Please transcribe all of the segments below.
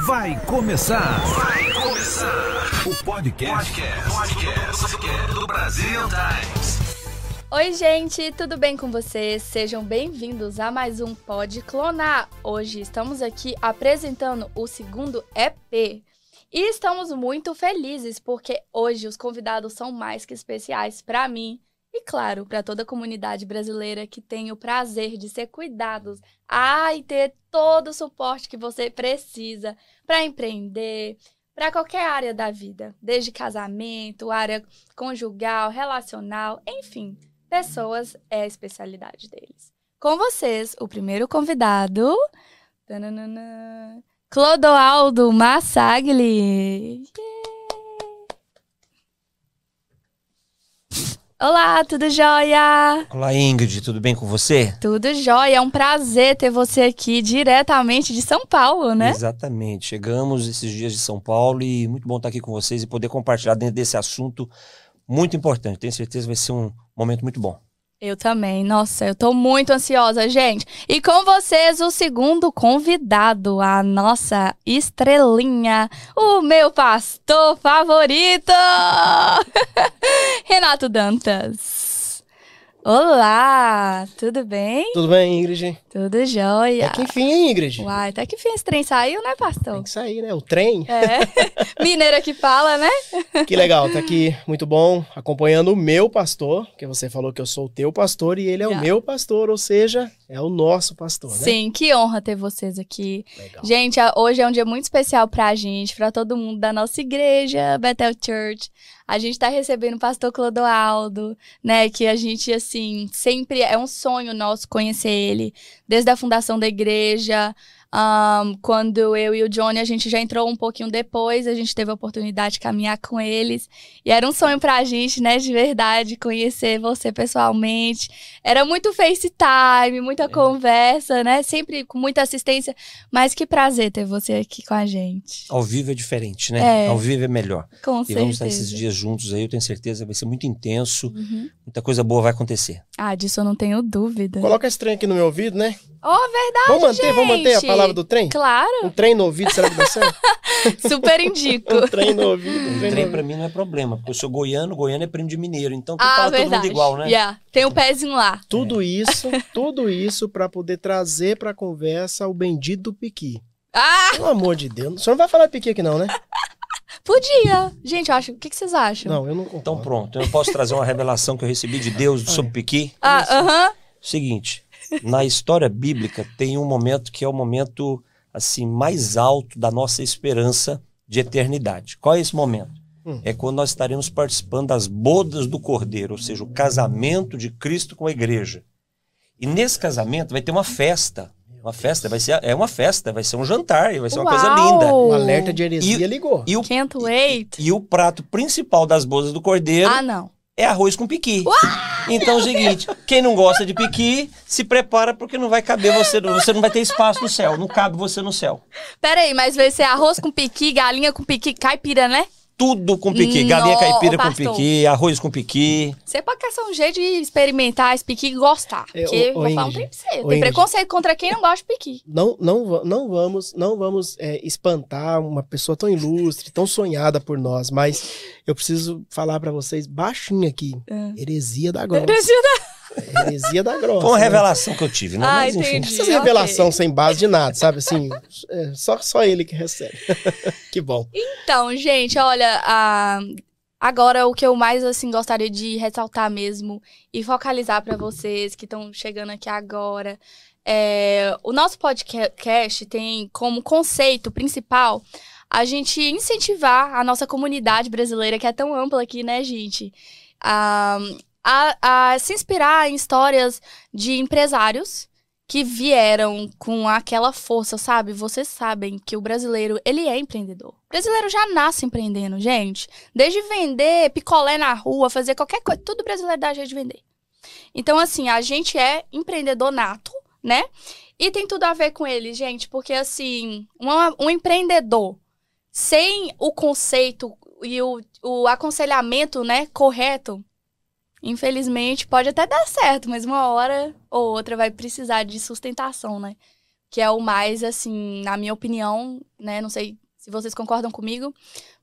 Vai começar. Vai começar. O podcast, podcast, podcast do Brasil Times. Oi, gente, tudo bem com vocês? Sejam bem-vindos a mais um Pode Clonar. Hoje estamos aqui apresentando o segundo EP. E estamos muito felizes porque hoje os convidados são mais que especiais para mim e, claro, para toda a comunidade brasileira que tem o prazer de ser cuidados ah, e ter todo o suporte que você precisa para empreender, para qualquer área da vida, desde casamento, área conjugal, relacional, enfim pessoas é a especialidade deles. Com vocês, o primeiro convidado, tananana, Clodoaldo Massagli. Olá, tudo jóia? Olá, Ingrid, tudo bem com você? Tudo jóia, é um prazer ter você aqui diretamente de São Paulo, né? Exatamente, chegamos esses dias de São Paulo e muito bom estar aqui com vocês e poder compartilhar dentro desse assunto muito importante. Tenho certeza que vai ser um momento muito bom. Eu também. Nossa, eu tô muito ansiosa, gente. E com vocês, o segundo convidado, a nossa estrelinha, o meu pastor favorito, Renato Dantas. Olá, tudo bem? Tudo bem, Ingrid? Tudo jóia. Até que enfim, hein, Ingrid? Uai, até que enfim esse trem saiu, né, pastor? Tem que sair, né? O trem. É. Mineira que fala, né? Que legal, tá aqui, muito bom, acompanhando o meu pastor, porque você falou que eu sou o teu pastor e ele é Já. o meu pastor, ou seja, é o nosso pastor, né? Sim, que honra ter vocês aqui. Legal. Gente, hoje é um dia muito especial pra gente, pra todo mundo da nossa igreja, Bethel Church. A gente tá recebendo o pastor Clodoaldo, né? Que a gente, assim, sempre é um sonho nosso conhecer ele. Desde a fundação da igreja, um, quando eu e o Johnny, a gente já entrou um pouquinho depois, a gente teve a oportunidade de caminhar com eles. E era um sonho pra gente, né, de verdade, conhecer você pessoalmente. Era muito FaceTime, muita é. conversa, né? Sempre com muita assistência. Mas que prazer ter você aqui com a gente. Ao vivo é diferente, né? É. Ao vivo é melhor. Com e certeza. vamos estar esses dias juntos aí, eu tenho certeza, vai ser muito intenso. Uhum. Muita coisa boa vai acontecer. Ah, disso eu não tenho dúvida. Coloca esse trem aqui no meu ouvido, né? Oh, verdade, Vamos manter, gente. vamos manter a palavra do trem? Claro. Um trem no ouvido, será que dá certo? Super indico. um trem no ouvido. Um trem, trem pra mim não é problema, porque eu sou goiano, goiano é primo de mineiro, então tu ah, fala verdade. todo mundo igual, né? Yeah. Tem um pezinho lá. Tudo é. isso, tudo isso para poder trazer pra conversa o bendito do piqui. Ah! Pelo amor de Deus. O senhor não vai falar piqui aqui não, né? Podia. Gente, eu acho. O que, que vocês acham? Não, eu não concordo. Então pronto, eu posso trazer uma revelação que eu recebi de Deus sobre piqui? Ah, aham. Uh -huh. Seguinte, na história bíblica tem um momento que é o momento assim mais alto da nossa esperança de eternidade. Qual é esse momento? Hum. É quando nós estaremos participando das bodas do Cordeiro, ou seja, o casamento de Cristo com a igreja. E nesse casamento vai ter uma festa. Uma festa, vai ser, é uma festa, vai ser um jantar, vai ser Uau. uma coisa linda. O alerta de heresia e, ligou. E o, Can't wait. E, e o prato principal das bodas do Cordeiro ah, não é arroz com piqui. Uau! Então é o seguinte, quem não gosta de piqui, se prepara porque não vai caber você, você não vai ter espaço no céu, não cabe você no céu. Pera aí, mas vai ser arroz com piqui, galinha com piqui, caipira, né? Tudo com piqui, galinha caipira com piqui, arroz com piqui. Você pode caçar um jeito de experimentar esse piqui e gostar. É, porque o, vou falar um trem pra você. Tem preconceito contra quem não gosta de piqui. Não, não, não vamos, não vamos é, espantar uma pessoa tão ilustre, tão sonhada por nós, mas eu preciso falar para vocês baixinho aqui. É. Heresia da grossa. Heresia da... Heresia da grossa. Foi uma né? revelação que eu tive, né? Ah, Mas, enfim. Entendi. Essas revelação okay. sem base de nada, sabe? Assim, é, só, só ele que recebe. que bom. Então, gente, olha, a... Agora, o que eu mais assim gostaria de ressaltar mesmo e focalizar para vocês que estão chegando aqui agora, é, o nosso podcast tem como conceito principal a gente incentivar a nossa comunidade brasileira, que é tão ampla aqui, né, gente? A, a se inspirar em histórias de empresários que vieram com aquela força, sabe? Vocês sabem que o brasileiro, ele é empreendedor. O brasileiro já nasce empreendendo, gente. Desde vender picolé na rua, fazer qualquer coisa, tudo brasileiro dá jeito de vender. Então, assim, a gente é empreendedor nato, né? E tem tudo a ver com ele, gente, porque, assim, um, um empreendedor sem o conceito e o, o aconselhamento, né, correto, Infelizmente, pode até dar certo, mas uma hora ou outra vai precisar de sustentação, né? que é o mais, assim, na minha opinião, né? Não sei se vocês concordam comigo,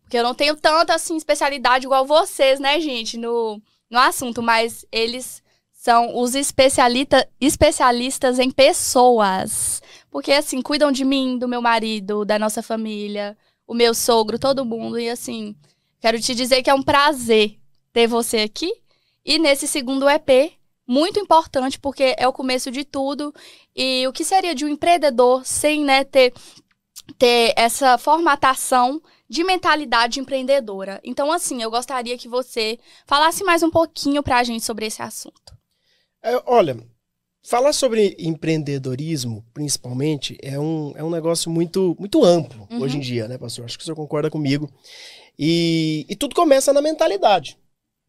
porque eu não tenho tanta, assim, especialidade igual vocês, né, gente, no, no assunto, mas eles são os especialista, especialistas em pessoas. Porque, assim, cuidam de mim, do meu marido, da nossa família, o meu sogro, todo mundo. E, assim, quero te dizer que é um prazer ter você aqui. E nesse segundo EP, muito importante, porque é o começo de tudo. E o que seria de um empreendedor sem né, ter, ter essa formatação de mentalidade empreendedora? Então, assim, eu gostaria que você falasse mais um pouquinho para a gente sobre esse assunto. É, olha, falar sobre empreendedorismo, principalmente, é um, é um negócio muito, muito amplo uhum. hoje em dia, né, pastor? Acho que o senhor concorda comigo. E, e tudo começa na mentalidade.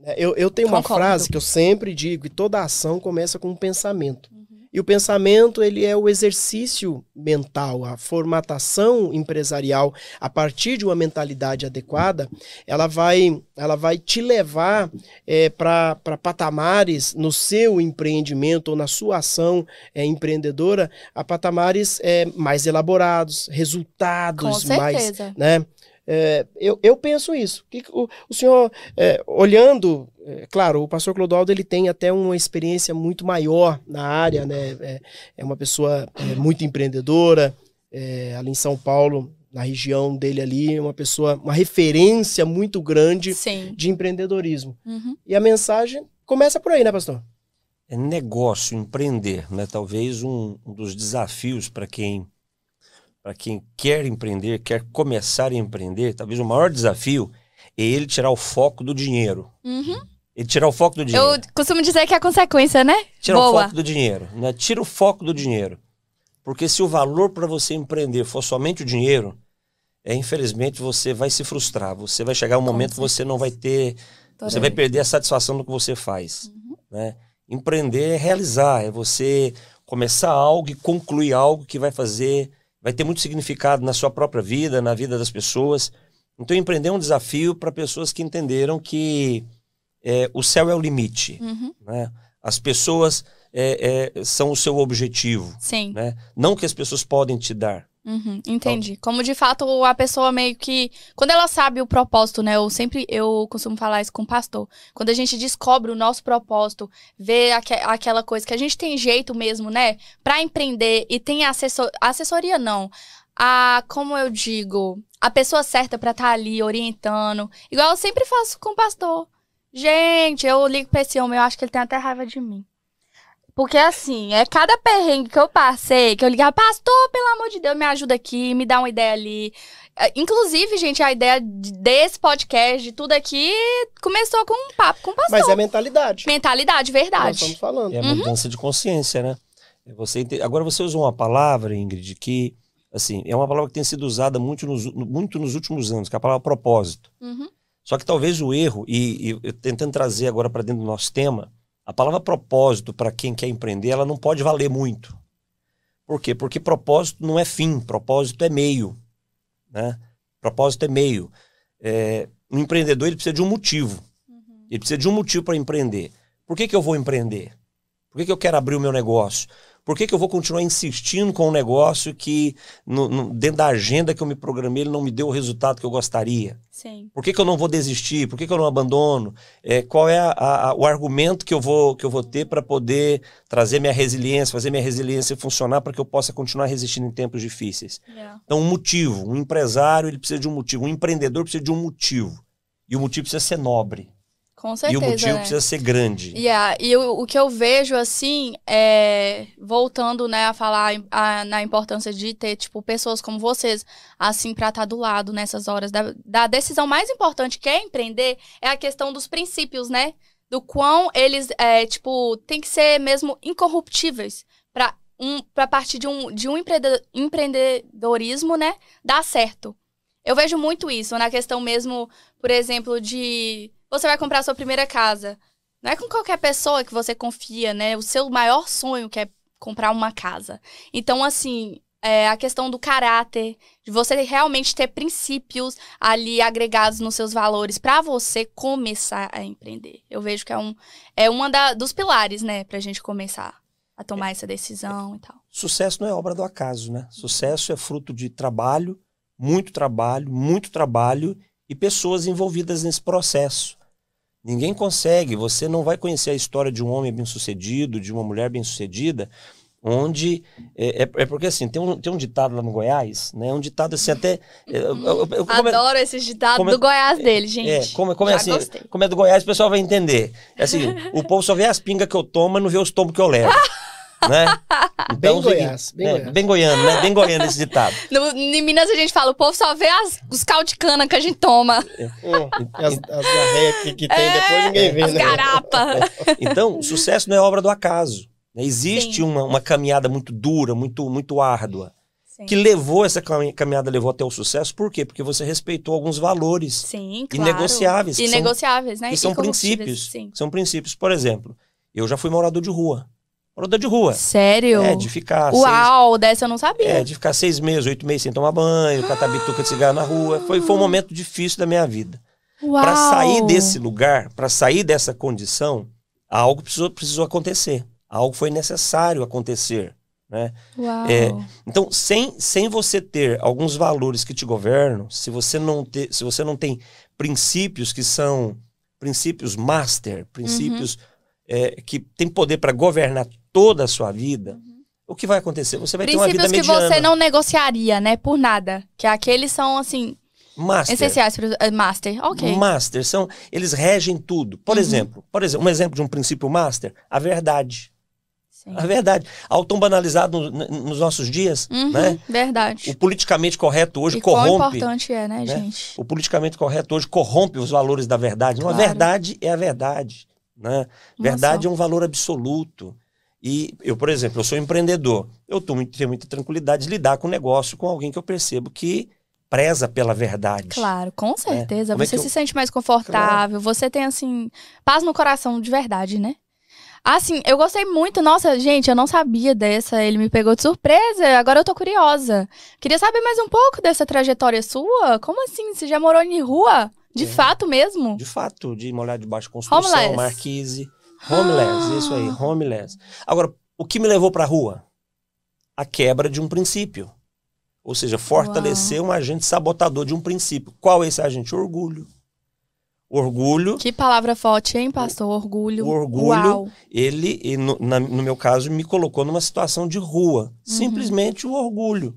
Né? Eu, eu tenho Concordo. uma frase que eu sempre digo, e toda ação começa com um pensamento. Uhum. E o pensamento, ele é o exercício mental, a formatação empresarial a partir de uma mentalidade adequada, ela vai, ela vai te levar é, para patamares no seu empreendimento ou na sua ação é, empreendedora, a patamares é, mais elaborados, resultados mais, né? É, eu, eu penso isso. Que o, o senhor, é, olhando, é, claro, o pastor Clodoaldo ele tem até uma experiência muito maior na área, né? É, é uma pessoa é, muito empreendedora, é, ali em São Paulo, na região dele ali, uma pessoa, uma referência muito grande Sim. de empreendedorismo. Uhum. E a mensagem começa por aí, né, pastor? É negócio, empreender, né? Talvez um, um dos desafios para quem para quem quer empreender, quer começar a empreender, talvez o maior desafio é ele tirar o foco do dinheiro. Uhum. Ele tirar o foco do dinheiro. Eu costumo dizer que é a consequência, né? Tirar Boa. o foco do dinheiro. Né? Tira o foco do dinheiro. Porque se o valor para você empreender for somente o dinheiro, é, infelizmente você vai se frustrar. Você vai chegar um momento que você não vai ter. Você vai perder a satisfação do que você faz. Uhum. Né? Empreender é realizar, é você começar algo e concluir algo que vai fazer vai ter muito significado na sua própria vida, na vida das pessoas. Então, empreender é um desafio para pessoas que entenderam que é, o céu é o limite. Uhum. Né? As pessoas é, é, são o seu objetivo. Sim. Né? Não que as pessoas podem te dar. Uhum, entendi. Então, Como de fato a pessoa meio que. Quando ela sabe o propósito, né? Eu sempre eu costumo falar isso com o pastor. Quando a gente descobre o nosso propósito, vê aqu aquela coisa que a gente tem jeito mesmo, né? Pra empreender e tem assessor assessoria, não. A, como eu digo, a pessoa certa para estar tá ali orientando. Igual eu sempre faço com o pastor. Gente, eu ligo pra esse homem, eu acho que ele tem até raiva de mim. Porque assim, é cada perrengue que eu passei, que eu ligava, pastor, pelo amor de Deus, me ajuda aqui, me dá uma ideia ali. É, inclusive, gente, a ideia desse podcast, de tudo aqui, começou com um papo com o pastor. Mas é mentalidade. Mentalidade, verdade. Nós estamos falando. É a mudança uhum. de consciência, né? É você Agora você usou uma palavra, Ingrid, que assim, é uma palavra que tem sido usada muito nos, muito nos últimos anos, que é a palavra propósito. Uhum. Só que talvez o erro, e, e tentando trazer agora para dentro do nosso tema, a palavra propósito, para quem quer empreender, ela não pode valer muito. Por quê? Porque propósito não é fim, propósito é meio. Né? Propósito é meio. É, um empreendedor ele precisa de um motivo. Uhum. Ele precisa de um motivo para empreender. Por que, que eu vou empreender? Por que, que eu quero abrir o meu negócio? Por que, que eu vou continuar insistindo com um negócio que, no, no, dentro da agenda que eu me programei, ele não me deu o resultado que eu gostaria? Sim. Por que, que eu não vou desistir? Por que, que eu não abandono? É, qual é a, a, o argumento que eu vou, que eu vou ter para poder trazer minha resiliência, fazer minha resiliência funcionar para que eu possa continuar resistindo em tempos difíceis? Yeah. Então, um motivo. Um empresário ele precisa de um motivo. Um empreendedor precisa de um motivo. E o motivo precisa ser nobre. Com certeza. E o motivo né? precisa ser grande. Yeah. E o, o que eu vejo, assim, é. Voltando, né, a falar a, na importância de ter, tipo, pessoas como vocês, assim, pra estar tá do lado nessas horas. Da, da decisão mais importante que é empreender é a questão dos princípios, né? Do quão eles, é, tipo, tem que ser mesmo incorruptíveis para um, pra partir de um, de um empreendedorismo, né, dar certo. Eu vejo muito isso na questão mesmo, por exemplo, de você vai comprar a sua primeira casa. Não é com qualquer pessoa que você confia, né? O seu maior sonho que é comprar uma casa. Então, assim, é a questão do caráter, de você realmente ter princípios ali agregados nos seus valores para você começar a empreender. Eu vejo que é um é uma da, dos pilares, né, pra gente começar a tomar essa decisão e tal. sucesso não é obra do acaso, né? Sucesso é fruto de trabalho, muito trabalho, muito trabalho e pessoas envolvidas nesse processo. Ninguém consegue, você não vai conhecer a história de um homem bem-sucedido, de uma mulher bem-sucedida, onde é, é, é, porque assim tem um, tem um ditado lá no Goiás né? Um ditado assim até eu, eu, eu, adoro esse ditado do Goiás dele gente. é como, como é assim gostei. como é do Goiás o pessoal vai entender. É assim o povo só vê as pingas que eu tomo mas não vê os tomos que eu levo né? Então, bem Goiás, bem, é, Goiás. bem goiano, né? Bem goiano esse ditado. No, em Minas a gente fala, o povo só vê as, os caldos de cana que a gente toma. É. Hum, as, as diarreias que, que tem é, depois ninguém vê, as né? garapa. É. Então, sucesso não é obra do acaso. Né? Existe uma, uma caminhada muito dura, muito, muito árdua. Sim. Que levou essa caminhada levou até o sucesso, por quê? Porque você respeitou alguns valores Sim, claro. inegociáveis. Inegociáveis, são, né? Que são princípios. Sim. São princípios. Por exemplo, eu já fui morador de rua. Morador de rua. Sério? É, de ficar. Uau, seis, dessa eu não sabia. É, de ficar seis meses, oito meses sem tomar banho, catar bituca de cigarro na rua. Foi, foi um momento difícil da minha vida. Para sair desse lugar, para sair dessa condição, algo precisou, precisou acontecer. Algo foi necessário acontecer. Né? Uau. É, então, sem, sem você ter alguns valores que te governam, se você não, ter, se você não tem princípios que são princípios master, princípios uhum. é, que têm poder para governar toda a sua vida, uhum. o que vai acontecer? Você vai ter uma vida mediana. Princípios que você não negociaria, né? Por nada. Que aqueles são, assim, Master. Essenciais para uh, Master, ok. Master são, eles regem tudo. Por uhum. exemplo, por exemplo, um exemplo de um princípio Master, a verdade. Sim. A verdade. Algo tão banalizado no, nos nossos dias, uhum, né? Verdade. O politicamente correto hoje e corrompe. Quão importante é, né, né, gente? O politicamente correto hoje corrompe os valores da verdade. Claro. Não, a verdade é a verdade, né? Verdade é um valor absoluto. E eu, por exemplo, eu sou empreendedor. Eu tenho muita tranquilidade de lidar com o negócio com alguém que eu percebo que preza pela verdade. Claro, com certeza. Né? Você é se eu... sente mais confortável, claro. você tem, assim, paz no coração de verdade, né? Assim, eu gostei muito. Nossa, gente, eu não sabia dessa. Ele me pegou de surpresa. Agora eu tô curiosa. Queria saber mais um pouco dessa trajetória sua. Como assim? Você já morou em rua? De é. fato mesmo? De fato, de morar debaixo de construção, homeless. marquise. Homeless, isso aí, homeless. Agora, o que me levou pra rua? A quebra de um princípio. Ou seja, fortalecer Uau. um agente sabotador de um princípio. Qual é esse agente? Orgulho. Orgulho. Que palavra forte, hein, pastor? Orgulho. O orgulho, Uau. ele, no, na, no meu caso, me colocou numa situação de rua. Uhum. Simplesmente o orgulho.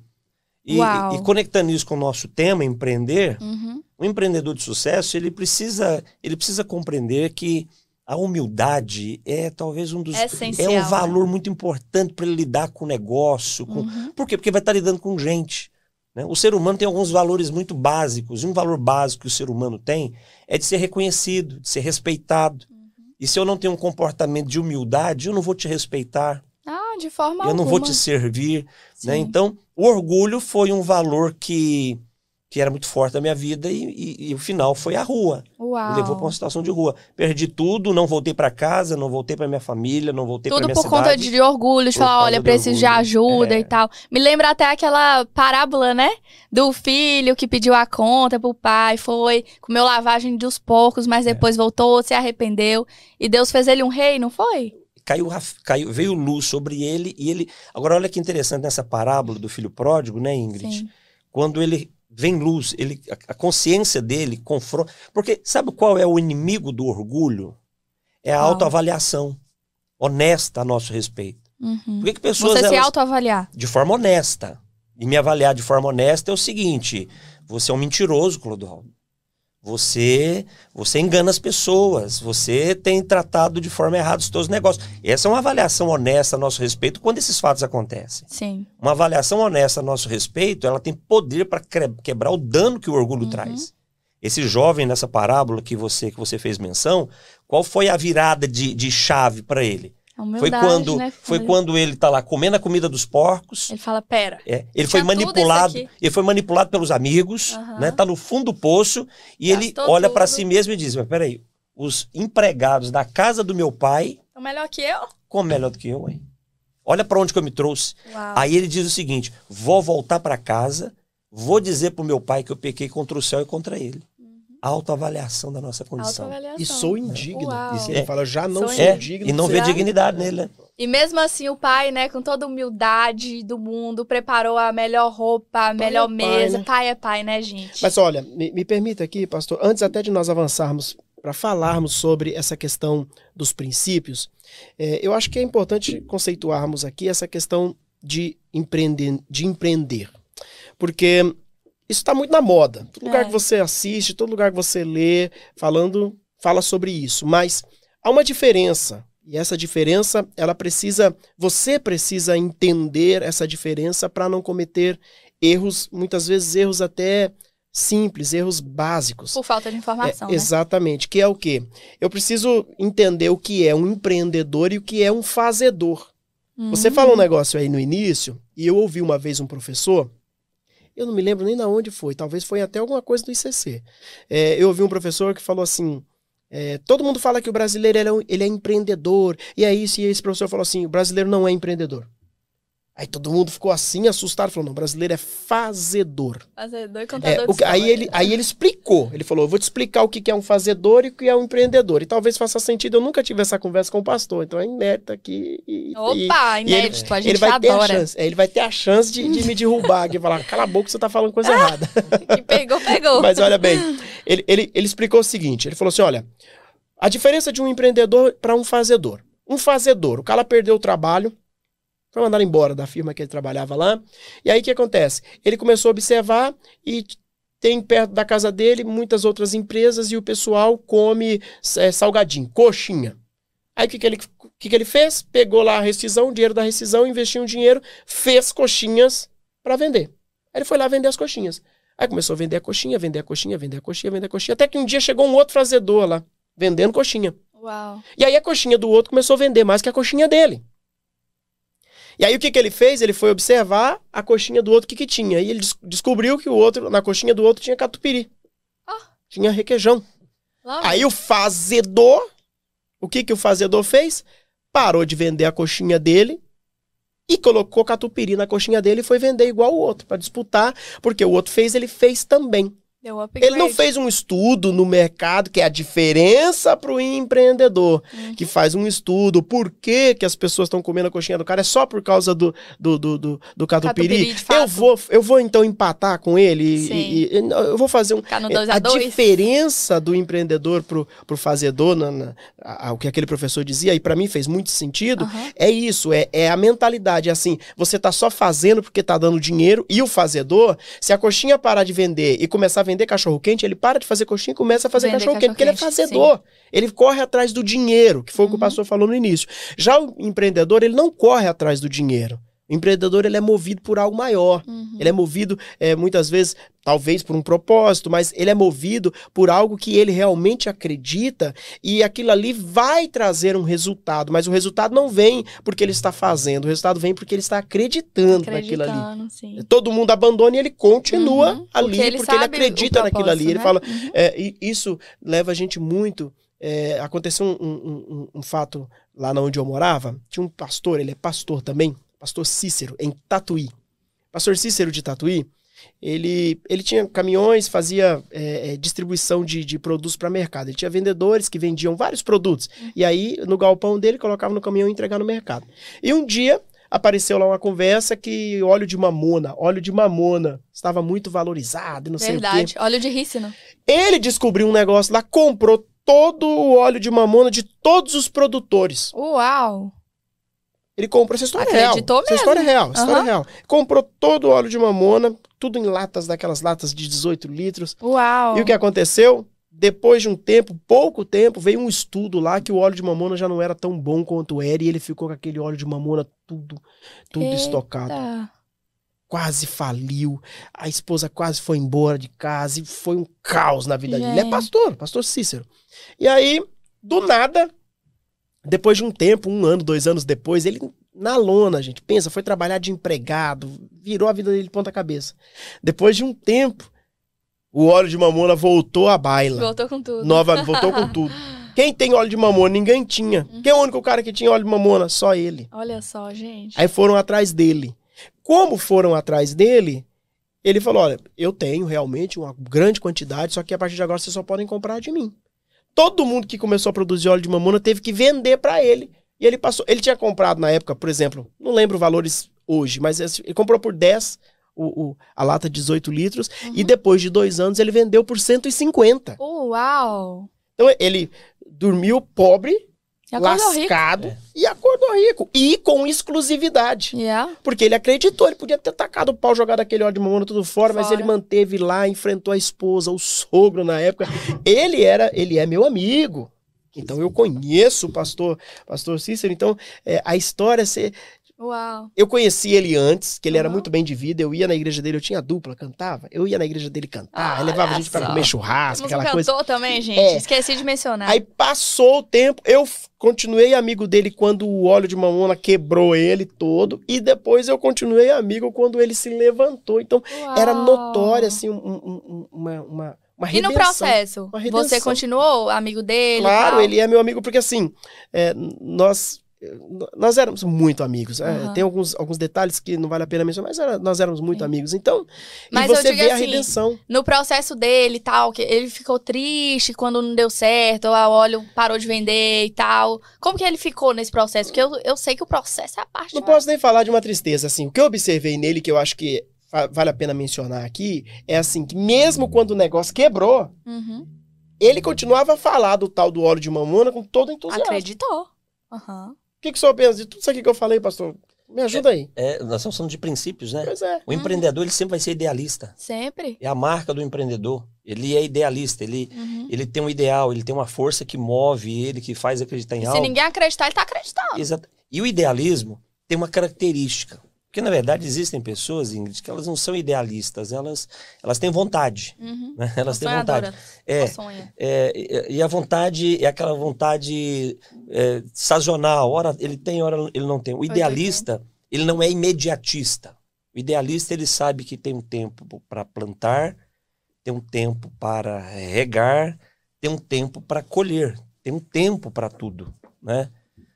E, e, conectando isso com o nosso tema, empreender, uhum. o empreendedor de sucesso, ele precisa, ele precisa compreender que a humildade é talvez um dos. Essencial, é um valor né? muito importante para ele lidar com o negócio. Com, uhum. Por quê? Porque vai estar lidando com gente. Né? O ser humano tem alguns valores muito básicos. E um valor básico que o ser humano tem é de ser reconhecido, de ser respeitado. Uhum. E se eu não tenho um comportamento de humildade, eu não vou te respeitar. Ah, de forma Eu alguma. não vou te servir. Né? Então, o orgulho foi um valor que que era muito forte na minha vida e, e, e o final foi a rua. Uau. Me levou para uma situação de rua. Perdi tudo, não voltei para casa, não voltei para minha família, não voltei para minha cidade. Tudo por conta de orgulho, de falar, olha, preciso de ajuda é. e tal. Me lembra até aquela parábola, né? Do filho que pediu a conta pro pai, foi, comeu lavagem dos porcos, mas é. depois é. voltou, se arrependeu e Deus fez ele um rei, não foi? Caiu, caiu, veio luz sobre ele e ele. Agora, olha que interessante nessa parábola do filho pródigo, né, Ingrid? Sim. Quando ele vem luz, ele, a consciência dele confronta. Porque sabe qual é o inimigo do orgulho? É a autoavaliação honesta a nosso respeito. Uhum. Por que, que pessoas. Você elas, se autoavaliar. De forma honesta. E me avaliar de forma honesta é o seguinte: você é um mentiroso, Clodoaldo. Você, você engana as pessoas, você tem tratado de forma errada os seus negócios. Essa é uma avaliação honesta a nosso respeito quando esses fatos acontecem. Sim. Uma avaliação honesta a nosso respeito, ela tem poder para quebrar o dano que o orgulho uhum. traz. Esse jovem nessa parábola que você que você fez menção, qual foi a virada de, de chave para ele? Foi quando né, foi quando ele tá lá comendo a comida dos porcos. Ele fala, pera. É, ele foi manipulado, ele foi manipulado pelos amigos, uhum. né? Tá no fundo do poço e Gastou ele olha para si mesmo e diz: "Mas peraí, os empregados da casa do meu pai são melhor que eu? Como melhor do que eu, hein? Olha para onde que eu me trouxe. Uau. Aí ele diz o seguinte: "Vou voltar para casa, vou dizer pro meu pai que eu pequei contra o céu e contra ele." Autoavaliação da nossa condição. E sou indigno. Uau. E ele é. fala, já não sou, sou é, digno. E não vê dignidade nele, né? E mesmo assim, o pai, né, com toda a humildade do mundo, preparou a melhor roupa, a melhor é pai, mesa. né? Pai é pai, né, gente? Mas olha, me, me permita aqui, pastor, antes até de nós avançarmos para falarmos sobre essa questão dos princípios, é, eu acho que é importante conceituarmos aqui essa questão de empreender. De empreender. Porque isso está muito na moda. Todo lugar É. que você assiste, todo lugar que você lê, falando, fala sobre isso. Mas há uma diferença. E essa diferença, ela precisa, você precisa entender essa diferença para não cometer erros, muitas vezes erros até simples, erros básicos. Por falta de informação, É, né? Exatamente. Que é o quê? Eu preciso entender o que é um empreendedor e o que é um fazedor. Você Uhum. falou um negócio aí no início, e eu ouvi uma vez um professor, eu não me lembro nem de onde foi, talvez foi até alguma coisa do ICC. É, eu ouvi um professor que falou assim: é, todo mundo fala que o brasileiro ele é, ele é empreendedor, e é isso, e esse professor falou assim: o brasileiro não é empreendedor. Aí todo mundo ficou assim, assustado, falou: não, brasileiro é fazedor. Fazedor e É, contador o de aí, ele, aí ele explicou. Ele falou: eu vou te explicar o que é um fazedor e o que é um empreendedor. E talvez faça sentido. Eu nunca tive essa conversa com o pastor, então é inédito aqui. E, e- Opa, e ele- inédito, a gente ele vai ter a adora. chance. é, ele vai ter a chance de, de me derrubar aqui e falar: cala a boca, você tá falando coisa errada. Que pegou, pegou. Mas olha bem, ele, ele, ele explicou o seguinte: ele falou assim: olha, a diferença de um empreendedor para um fazedor. Um fazedor, o cara perdeu o trabalho, foi mandado embora da firma que ele trabalhava lá. E aí o que acontece? Ele começou a observar e tem perto da casa dele muitas outras empresas e o pessoal come é, salgadinho, coxinha. Aí o que, que, ele, que, que ele fez? Pegou lá a rescisão, o dinheiro da rescisão, investiu um dinheiro, fez coxinhas para vender. Aí ele foi lá vender as coxinhas. Aí começou a vender a coxinha, vender a coxinha, vender a coxinha, vender a coxinha. Até que um dia chegou um outro fazedor lá, vendendo coxinha. Uau. E aí a coxinha do outro começou a vender mais que a coxinha dele. E aí o que, que ele fez? Ele foi observar a coxinha do outro, o que, que tinha. E ele des- descobriu que o outro, na coxinha do outro tinha catupiry. Ah. Tinha requeijão. Lá Aí o fazedor, o que, que o fazedor fez? Parou de vender a coxinha dele e colocou catupiry na coxinha dele e foi vender igual o outro, para disputar, porque o outro fez, ele fez também. Ele não fez um estudo no mercado, que é a diferença para o empreendedor, Uhum. que faz um estudo, por que, que as pessoas estão comendo a coxinha do cara, é só por causa do, do, do, do, do catupiry. Catupiry, eu, vou, eu vou então empatar com ele e- e, eu vou fazer um. É, 2 a a 2 diferença do empreendedor pro, pro fazedor, na, na- a- a- o que aquele professor dizia, e para mim fez muito sentido, Aham. é isso, é, é a mentalidade. É assim, você tá só fazendo porque tá dando dinheiro, e o fazedor, se a coxinha parar de vender e começar a vender cachorro-quente, ele para de fazer coxinha e começa a fazer Vender cachorro-quente, porque ele é fazedor. Ele corre atrás do dinheiro, que foi o que o Uhum. pastor falou no início. Já o empreendedor, ele não corre atrás do dinheiro. O empreendedor, ele é movido por algo maior. Uhum. Ele é movido, é, muitas vezes, talvez por um propósito, mas ele é movido por algo que ele realmente acredita e aquilo ali vai trazer um resultado. Mas o resultado não vem porque ele está fazendo, o resultado vem porque ele está acreditando, naquilo ali. Acreditando, sim. Todo mundo abandona e ele continua Uhum, ali porque ele, sabe o acredita naquilo ali. propósito, Ele né? fala, Uhum. é, e isso leva a gente muito. é, aconteceu um, um- um- um fato lá onde eu morava. Tinha um pastor, ele é pastor também, pastor Cícero, em Tatuí. Pastor Cícero de Tatuí, ele, ele tinha caminhões, fazia é, é, distribuição de, de produtos para mercado. Ele tinha vendedores que vendiam vários produtos. E aí, no galpão dele, colocava no caminhão e entregava no mercado. E um dia apareceu lá uma conversa que óleo de mamona, óleo de mamona, estava muito valorizado, e não sei o quê. Verdade. Óleo de rícino. Ele descobriu um negócio lá, comprou todo o óleo de mamona de todos os produtores. Uau. Ele comprou essa história Acreditou real. Essa mesmo. história é real, essa história é real. Comprou todo o óleo de mamona, tudo em latas, daquelas latas de 18 litros. Uau. E o que aconteceu? Depois de um tempo, pouco tempo, veio um estudo lá que o óleo de mamona já não era tão bom quanto era e ele ficou com aquele óleo de mamona tudo, tudo Eita. estocado. Quase faliu, a esposa quase foi embora de casa e foi um caos na vida dele. Ele é pastor, pastor Cícero. E aí, do nada, depois de um tempo, um ano, dois anos depois, ele na lona, gente, pensa, foi trabalhar de empregado, virou a vida dele de ponta cabeça. Depois de um tempo, o óleo de mamona voltou à baila. Voltou com tudo. Nova, voltou com tudo. Quem tem óleo de mamona? Ninguém tinha. Quem é o único cara que tinha óleo de mamona? Só ele. Olha só, gente. Aí foram atrás dele. Como foram atrás dele, ele falou: Olha, eu tenho realmente uma grande quantidade, só que a partir de agora vocês só podem comprar de mim. Todo mundo que começou a produzir óleo de mamona teve que vender pra ele. E ele passou. Ele tinha comprado na época, por exemplo, não lembro valores hoje, mas ele comprou por 10 o, o, a lata de 18 litros. Uhum. E depois de dois anos ele vendeu por 150. Uau! Então ele dormiu pobre, lascado rico. e acordou rico. E com exclusividade. Yeah. Porque ele acreditou, ele podia ter tacado o pau, jogado aquele óleo de mamona tudo fora, fora, mas ele manteve lá, enfrentou a esposa, o sogro na época. Ele era, ele é meu amigo. Então eu conheço o pastor, pastor Cícero. Então é, a história você Uau. Eu conheci ele antes, que ele era muito bem de vida. Eu ia na igreja dele, eu tinha dupla, cantava. Eu ia na igreja dele cantar, ah, levava a gente para comer churrasco, Temos aquela um coisa. também, gente. É. Esqueci de mencionar. Aí passou o tempo, eu continuei amigo dele quando o óleo de mamona quebrou ele todo. E depois eu continuei amigo quando ele se levantou. Então Uau. era notória, assim, um, um, uma, uma uma e no processo? Você continuou amigo dele? Claro, ele é meu amigo, porque assim, é, nós nós éramos muito amigos. Uhum. É, tem alguns, alguns detalhes que não vale a pena mencionar, mas era, nós éramos muito Sim. amigos. Então, mas você vê assim, a redenção. No processo dele e tal, que ele ficou triste quando não deu certo, a óleo parou de vender e tal. Como que ele ficou nesse processo? Porque eu, eu sei que o processo é a parte. Não mais... posso nem falar de uma tristeza, assim. O que eu observei nele, que eu acho que vale a pena mencionar aqui, é assim, que mesmo quando o negócio quebrou, uhum. ele continuava a falar do tal do óleo de mamona com todo entusiasmo. Acreditou. Uhum que, que o senhor pensa de tudo isso aqui que eu falei, pastor? Me ajuda aí. É, nós estamos falando de princípios, né? Pois é. O empreendedor, ele sempre vai ser idealista. Sempre. É a marca do empreendedor. Ele é idealista, ele, uhum. ele tem um ideal, ele tem uma força que move ele, que faz acreditar em e algo. Se ninguém acreditar, ele está acreditando. Exato. E o idealismo tem uma característica. Porque, na verdade, existem pessoas, Ingrid, que elas não são idealistas, elas, elas têm vontade. Uhum. Né? Elas têm vontade. É, é, e a vontade é aquela vontade é, sazonal. Ora ele tem, ora ele não tem. O idealista, ele não é imediatista. O idealista, ele sabe que tem um tempo para plantar, tem um tempo para regar, tem um tempo para colher, tem um tempo para tudo, né?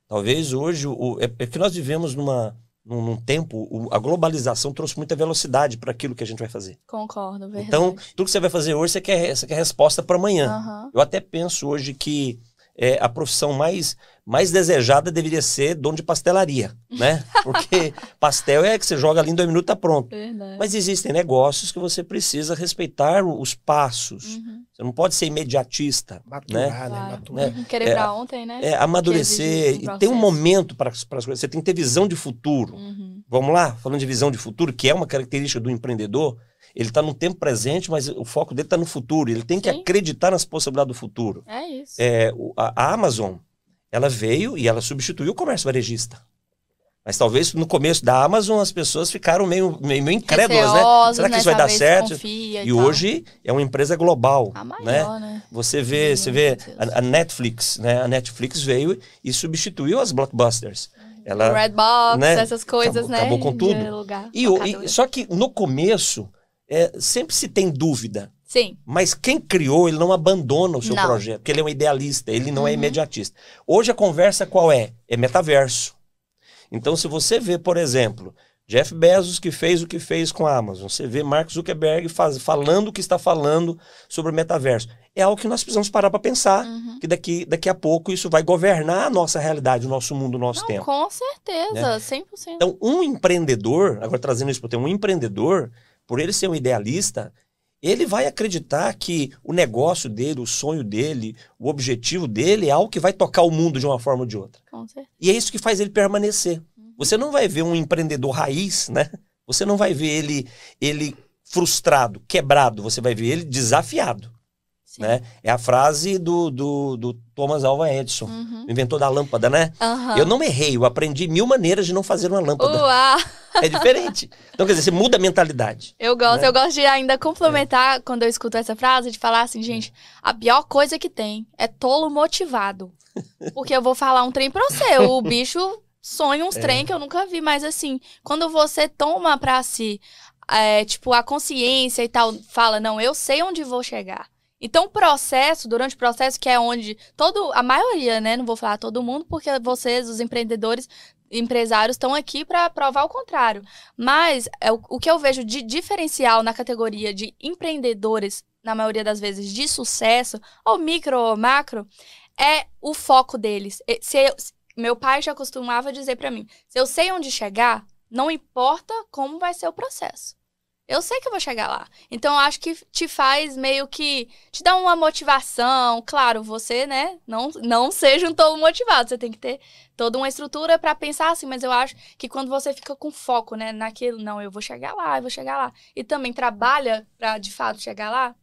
Talvez hoje, o, é, é que nós vivemos numa num, num tempo, o, a globalização trouxe muita velocidade para aquilo que a gente vai fazer. Concordo, verdade. Então, tudo que você vai fazer hoje, você quer, você quer resposta para amanhã. Uhum. Eu até penso hoje que é, a profissão mais, mais desejada deveria ser dono de pastelaria, né? Porque pastel é que você joga ali em dois minutos tá pronto. Verdade. Mas existem negócios que você precisa respeitar os passos. Uhum. Você não pode ser imediatista, Maturar, né? né? Claro. né? Querer é, pra ontem, né? É, amadurecer. Um e tem um momento para as coisas. Você tem que ter visão de futuro. Uhum. Vamos lá? Falando de visão de futuro, que é uma característica do empreendedor, ele está no tempo presente, mas o foco dele está no futuro. Ele tem que Sim. acreditar nas possibilidades do futuro. É isso. É, a, a Amazon, ela veio e ela substituiu o comércio varejista. Mas talvez no começo da Amazon as pessoas ficaram meio, meio, meio incrédulas, né? Será que né? isso vai dar certo? E, e hoje é uma empresa global, a maior, né? né? Você vê, você vê a, a, Netflix, né? A Netflix veio e substituiu as blockbusters. Ela, Redbox, né? essas coisas, acabou, né? Acabou com tudo. E, e, só que no começo é, sempre se tem dúvida. Sim. Mas quem criou, ele não abandona o seu não. projeto, porque ele é um idealista, ele não é uhum. é imediatista. Hoje a conversa qual é? É metaverso. Então, se você vê, por exemplo, Jeff Bezos que fez o que fez com a Amazon, você vê Mark Zuckerberg faz, falando o que está falando sobre o metaverso. É algo que nós precisamos parar para pensar, uhum. que daqui, daqui a pouco isso vai governar a nossa realidade, o nosso mundo, o nosso não, tempo. Com certeza, né? 100%. Então, um empreendedor, agora trazendo isso para ter um empreendedor, por ele ser um idealista, ele vai acreditar que o negócio dele, o sonho dele, o objetivo dele é algo que vai tocar o mundo de uma forma ou de outra. E é isso que faz ele permanecer. Uhum. Você não vai ver um empreendedor raiz, né? Você não vai ver ele, ele frustrado, quebrado. Você vai ver ele desafiado. Né? É a frase do, do, do Thomas Alva Edison, uhum. inventor da lâmpada, né? Uhum. Eu não errei, eu aprendi mil maneiras de não fazer uma lâmpada. Uau. É diferente. Então, quer dizer, você muda a mentalidade. Eu gosto, né? eu gosto de ainda complementar é. quando eu escuto essa frase, de falar assim, gente, a pior coisa que tem é tolo motivado. Porque eu vou falar um trem pra você, o bicho sonha uns é. trem que eu nunca vi, mas assim, quando você toma pra si, é, tipo, a consciência e tal, fala, não, eu sei onde vou chegar. Então, o processo, durante o processo, que é onde todo, a maioria, né? Não vou falar todo mundo, porque vocês, os empreendedores, empresários, estão aqui para provar o contrário. Mas é, o, o que eu vejo de diferencial na categoria de empreendedores, na maioria das vezes, de sucesso, ou micro ou macro, é o foco deles. Se, meu pai já costumava dizer pra mim: se eu sei onde chegar, não importa como vai ser o processo. Eu sei que eu vou chegar lá. Então, eu acho que te faz meio que. te dá uma motivação. Claro, você, né? Não, não seja um tolo motivado. Você tem que ter toda uma estrutura pra pensar assim. Mas eu acho que quando você fica com foco, né? Naquilo, não, eu vou chegar lá, eu vou chegar lá. E também trabalha pra de fato chegar lá.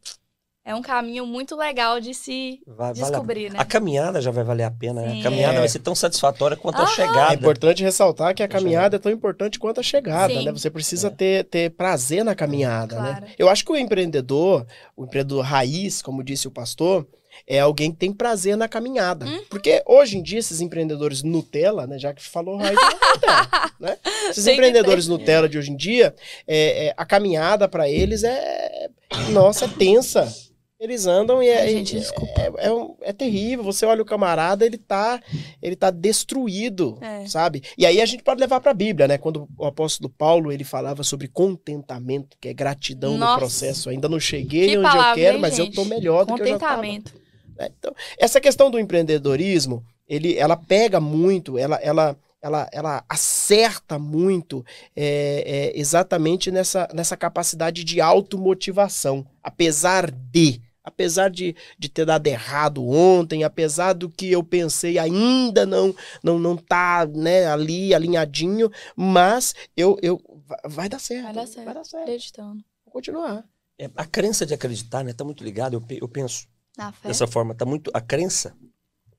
É um caminho muito legal de se Vai- vale a- descobrir, né? A caminhada já vai valer a pena, né? A caminhada É. vai ser tão satisfatória quanto a Aham. É chegada. importante ressaltar que a caminhada é tão importante quanto a chegada, Sim. né? Você precisa É. ter, ter prazer na caminhada, Claro. né? Eu acho que o empreendedor, o empreendedor raiz, como disse o pastor, é alguém que tem prazer na caminhada. Uhum. Porque hoje em dia, esses empreendedores Nutella, né? Já que falou raiz, é Nutella, né? Esses Tem empreendedores Nutella de hoje em dia, é, é, a caminhada para eles é, nossa, é tensa. Eles andam e é, Ai, gente, é- desculpa. é, é um- é terrível. Você olha o camarada, ele tá, ele tá destruído, É. sabe? E aí a gente pode levar para a Bíblia, né? Quando o apóstolo Paulo ele falava sobre contentamento, que é gratidão no Nossa. processo. Ainda não cheguei Que onde eu palavra, quero, hein, mas eu gente? tô melhor do que eu já tava. Contentamento. né? Então, essa questão do empreendedorismo, ele, ela pega muito, ela, ela, ela, ela acerta muito é, é, exatamente nessa, nessa capacidade de automotivação. Apesar de. Apesar de, de ter dado errado ontem, apesar do que eu pensei ainda não não não tá né, ali alinhadinho, mas eu, eu vai- dar certo. Vai dar certo. Vai dar certo. Acreditando. Vou continuar. É, a crença de acreditar, né? Tá muito ligada. Eu, eu penso Na fé. dessa forma. Tá muito. A crença,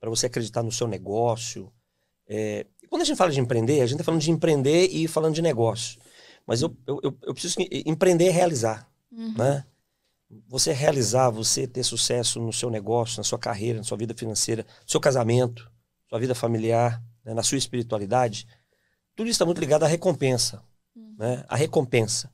para você acreditar no seu negócio. é, e quando a gente fala de empreender, a gente tá falando de empreender e falando de negócio. Mas eu, eu, eu, eu preciso que empreender é realizar. Uhum. né? Você realizar, você ter sucesso no seu negócio, na sua carreira, na sua vida financeira, no seu casamento, sua vida familiar, né, na sua espiritualidade, tudo isso está muito ligado à recompensa, Uhum. né? A recompensa.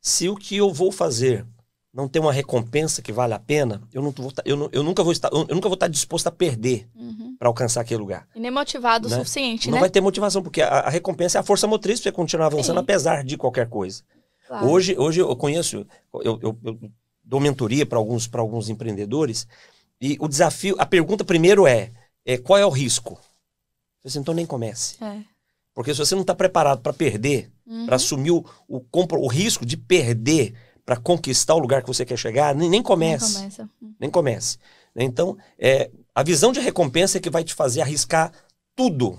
Se o que eu vou fazer não tem uma recompensa que vale a pena, eu, não vou, tá- eu, não- eu nunca vou estar, eu nunca vou estar disposto a perder Uhum. para alcançar aquele lugar. E nem motivado Né? o suficiente, Não né? vai ter motivação, porque a, a recompensa é a força motriz para você continuar avançando Sim. apesar de qualquer coisa. Claro. Hoje, hoje eu conheço, eu, eu- eu dou mentoria para alguns, pra alguns empreendedores, e o desafio, a pergunta primeiro é, é qual é o risco? Você então nem comece. É. Porque se você não está preparado para perder, Uhum. para assumir o, o, o risco de perder para conquistar o lugar que você quer chegar, nem, nem comece. Nem começa. Uhum. Nem comece. Então, é, a visão de recompensa é que vai te fazer arriscar tudo.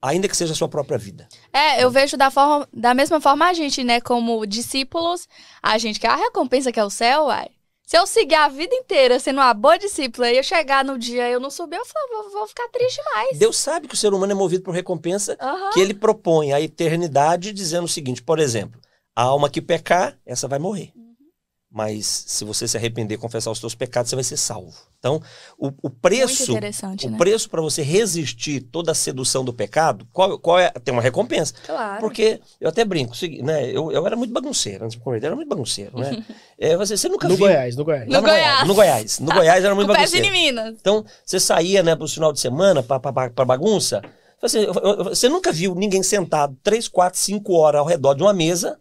Ainda que seja a sua própria vida. É, eu vejo da, forma, da mesma forma a gente, né? Como discípulos, a gente quer a recompensa que é o céu, uai. Se eu seguir a vida inteira sendo uma boa discípula e eu chegar no dia e eu não subir, eu falo, vou, vou ficar triste demais. Deus sabe que o ser humano é movido por recompensa Aham. que ele propõe a eternidade dizendo o seguinte, por exemplo, a alma que pecar, essa vai morrer. Uhum. Mas se você se arrepender e confessar os seus pecados, você vai ser salvo. Então, o, o preço, o né? preço para você resistir toda a sedução do pecado, qual, qual é? Tem uma recompensa. Claro. Porque eu até brinco, né? Eu, eu era muito bagunceiro antes de me converter, eu era muito bagunceiro, né? É, você, você nunca No viu. Goiás, no Goiás. No Goiás. No Goiás. No Goiás era muito bagunceiro. em Minas. Então, você saía, né, pro final de semana, pra bagunça. Eu- você nunca viu ninguém sentado 3, 4, 5 horas ao redor de uma mesa,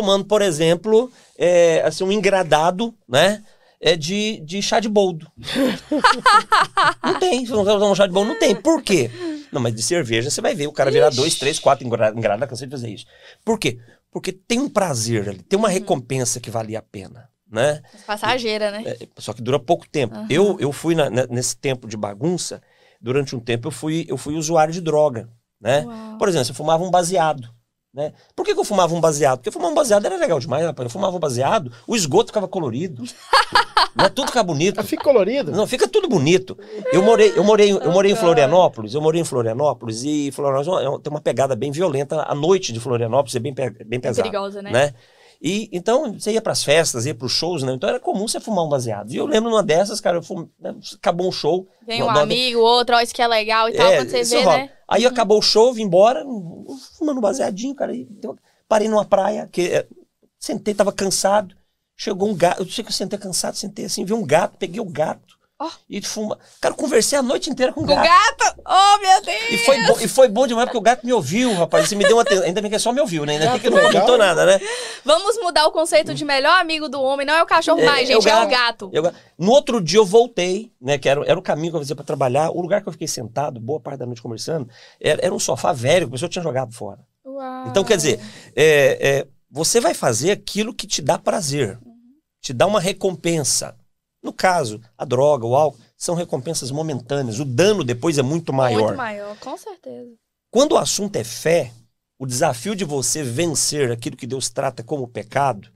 tomando, por exemplo, é, assim, um engradado, né? É de, de chá de boldo. não tem. Você não vai tomar um chá de boldo? Não tem. Por quê? Não, mas de cerveja você vai ver o cara virar Ixi. dois, três, quatro engradados. Engrada, cansei de fazer isso. Por quê? Porque tem um prazer ali, tem uma recompensa que valia a pena, né? Passageira, né? É, só que dura pouco tempo. Aham. Eu, eu fui na- ne- nesse tempo de bagunça, durante um tempo eu fui, eu fui usuário de droga, né? Uau. Por exemplo, eu fumava um baseado, né? Por que, que eu fumava um baseado? Porque fumar um baseado era legal demais, rapaz. Eu fumava um baseado, o esgoto ficava colorido, né? Tudo ficava bonito. Fica colorido. Não, fica tudo bonito. Eu morei, eu morei, eu morei em Florianópolis, eu morei em Florianópolis e Florianópolis é tem uma pegada bem violenta. A noite de Florianópolis é bem, bem É pesada perigosa, né? né? E então você ia pras festas, ia pros shows, né? Então era comum você fumar um baseado. E eu lembro numa dessas, cara, eu fum... né, acabou um show. Vem um amigo, outro, ó, isso que é legal e tal, É, quando você vê, rola. né? Aí acabou o show, vim embora, fumando um baseadinho, cara. E deu- parei numa praia, que é, sentei, tava cansado. Chegou um gato, eu sei que eu sentei cansado, sentei assim, vi um gato, peguei o gato, Ó. E fuma. Cara, eu conversei a noite inteira com o Com o gato. gato? Oh, meu Deus! E foi, bom, e foi bom demais porque o gato me ouviu, rapaz. Você me deu uma atenção. Ainda bem que é só me ouviu, né? Ainda bem que não Gato comentou nada, né? Vamos mudar o conceito de melhor amigo do homem. Não é o cachorro É, mais, é o gente, é o gato. gato. Eu- no outro dia eu voltei, né? Que era, era o caminho que eu fazia pra trabalhar. O lugar que eu fiquei sentado, boa parte da noite conversando, era, era um sofá velho que a pessoa tinha jogado fora. Uau. Então, quer dizer, é, é, você vai fazer aquilo que te dá prazer, te dá uma recompensa. No caso, a droga, o álcool, são recompensas momentâneas. O dano depois é muito maior. Muito maior, com certeza. Quando o assunto é fé, o desafio de você vencer aquilo que Deus trata como pecado,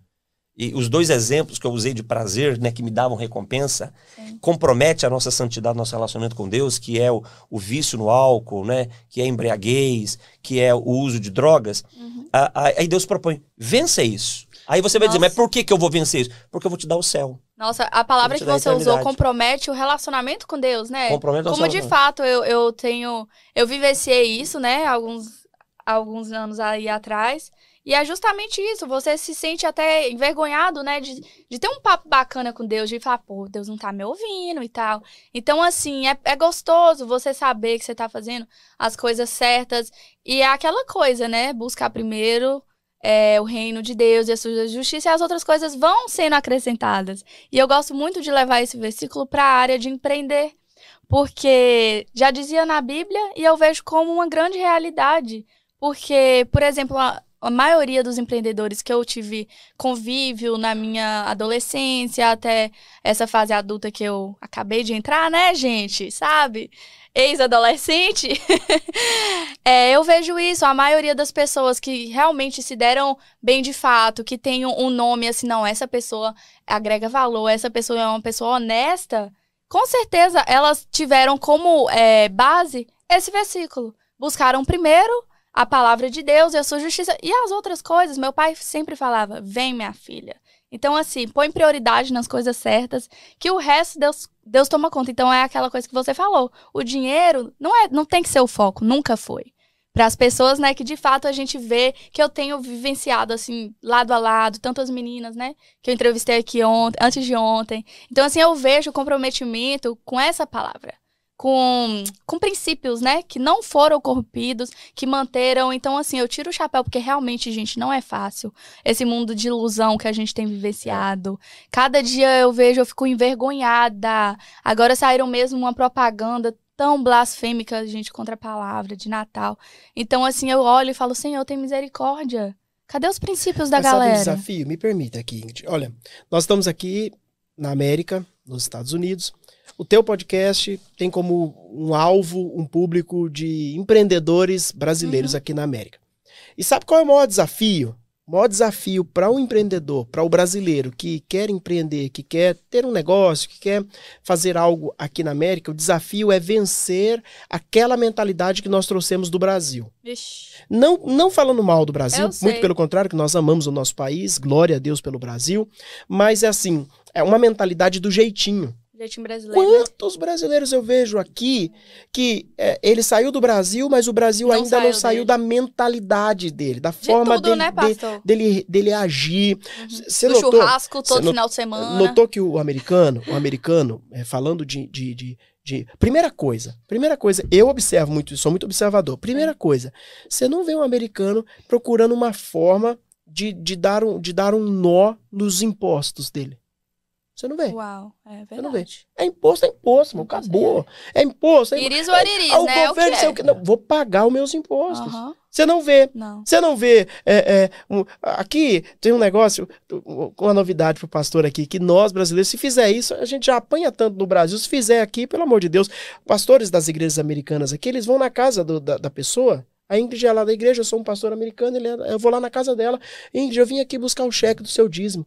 e os dois exemplos que eu usei de prazer, né, que me davam recompensa, Sim. compromete a nossa santidade, nosso relacionamento com Deus, que é o, o vício no álcool, né, que é a embriaguez, que é o uso de drogas. Uhum. A- a- aí Deus propõe, vença isso. Aí você vai dizer, Nossa. mas por que, que eu vou vencer isso? Porque eu vou te dar o céu. Nossa, a palavra que você usou compromete o relacionamento com Deus, né? Compromete o Como de fato eu, eu tenho. Eu vivenciei isso, né? Alguns, alguns anos aí atrás. E é justamente isso. Você se sente até envergonhado, né? De, de ter um papo bacana com Deus, de falar, pô, Deus não tá me ouvindo e tal. Então, assim, é, é gostoso você saber que você tá fazendo as coisas certas. E é aquela coisa, né? Buscar primeiro. É, o reino de Deus e a sua justiça e as outras coisas vão sendo acrescentadas. E eu gosto muito de levar esse versículo para a área de empreender, porque já dizia na Bíblia e eu vejo como uma grande realidade. Porque, por exemplo, a, a maioria dos empreendedores que eu tive convívio na minha adolescência, até essa fase adulta que eu acabei de entrar, né, gente? Sabe? Ex-adolescente. É, eu vejo isso, a maioria das pessoas que realmente se deram bem de fato, que tem um, nome assim, não, essa pessoa agrega valor, essa pessoa é uma pessoa honesta, com certeza elas tiveram como é, base esse versículo. Buscaram primeiro a palavra de Deus e a sua justiça e as outras coisas. Meu pai sempre falava: vem, minha filha. Então, assim, põe prioridade nas coisas certas, que o resto Deus, Deus toma conta. Então, é aquela coisa que você falou. O dinheiro não, é, não tem que ser o foco, nunca foi. Para as pessoas, né, que de fato a gente vê que eu tenho vivenciado, assim, lado a lado, tanto as meninas, né, que eu entrevistei aqui ontem, antes de ontem. Então, assim, eu vejo o comprometimento com essa palavra. Com, com princípios, né? Que não foram corrompidos, que manteram. Então, assim, eu tiro o chapéu, porque realmente, gente, não é fácil. Esse mundo de ilusão que a gente tem vivenciado. Cada dia eu vejo, eu fico envergonhada. Agora saíram mesmo uma propaganda tão blasfêmica, gente, contra a palavra de Natal. Então, assim, eu olho e falo, Senhor, tem misericórdia. Cadê os princípios da Mas sabe o galera? desafio? Me permita aqui, Ingrid. Olha, nós estamos aqui na América, nos Estados Unidos. O teu podcast tem como um alvo um público de empreendedores brasileiros aqui na América. E sabe qual é o maior desafio? O maior desafio para o empreendedor, para o brasileiro que quer empreender, que quer ter um negócio, que quer fazer algo aqui na América, o desafio é vencer aquela mentalidade que nós trouxemos do Brasil. Vixe. Não, não falando mal do Brasil, muito pelo contrário, que nós amamos o nosso país, glória a Deus pelo Brasil, mas é assim, é uma mentalidade do jeitinho. Jeitinho brasileiro. né? Quantos brasileiros eu vejo aqui que é, ele saiu do Brasil, mas o Brasil Não ainda não saiu saiu dele. da mentalidade dele, da De forma tudo, dele, né, de- dele, dele agir. Você Do notou, churrasco todo Você final de semana. notou que o americano, o americano, é, falando de, de, de, de- Primeira coisa, primeira coisa, eu observo muito, sou muito observador. Primeira coisa, você não vê um americano procurando uma forma de, de, dar, um, de dar um nó nos impostos dele. Você não vê. Uau, é Você não vê. verdade. É imposto, é imposto, mano, Imposto, acabou. É imposto. É, Iris ou ariris, o né? É o que governo, é. o que, não, vou pagar os meus impostos. Você não vê. Não. Você não vê. é, é, um- aqui tem um negócio, um- uma novidade pro pastor aqui, que nós brasileiros, se fizer isso, a gente já apanha tanto no Brasil. Se fizer aqui, pelo amor de Deus, pastores das igrejas americanas aqui, eles vão na casa do- da, da pessoa. A Ingrid é lá da igreja, eu sou um pastor americano, ele é- eu vou lá na casa dela. Ingrid, eu vim aqui buscar o cheque do seu dízimo.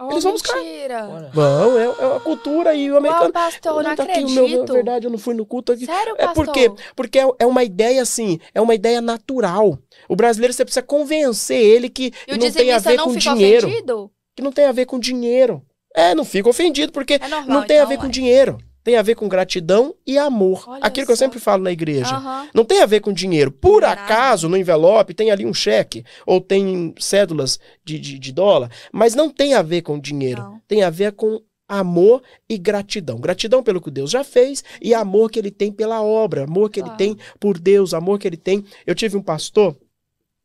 Oh, Eles vão buscar. mentira. Vão, é, é a cultura e o americano. pastor, não tá aqui acredito. o meu, meu- verdade, eu não fui no culto aqui. Sério, É pastor? porque, porque é, é uma ideia assim, é uma ideia natural. O brasileiro você precisa convencer ele que E não tem a ver não com fica dinheiro, ofendido? que não tem a ver com dinheiro. É, não fica ofendido porque É normal, não tem a então, ver com ué. dinheiro, tem a ver com gratidão e amor. Olha Aquilo que eu sempre falo na igreja. Aham. Não tem a ver com dinheiro. Por Não é acaso, no envelope, tem ali um cheque ou tem cédulas de, de, de dólar, mas não tem a ver com dinheiro. Não. Tem a ver com amor e gratidão. Gratidão pelo que Deus já fez e amor que ele tem pela obra, amor que ele tem por Deus, amor que ele tem. Eu tive um pastor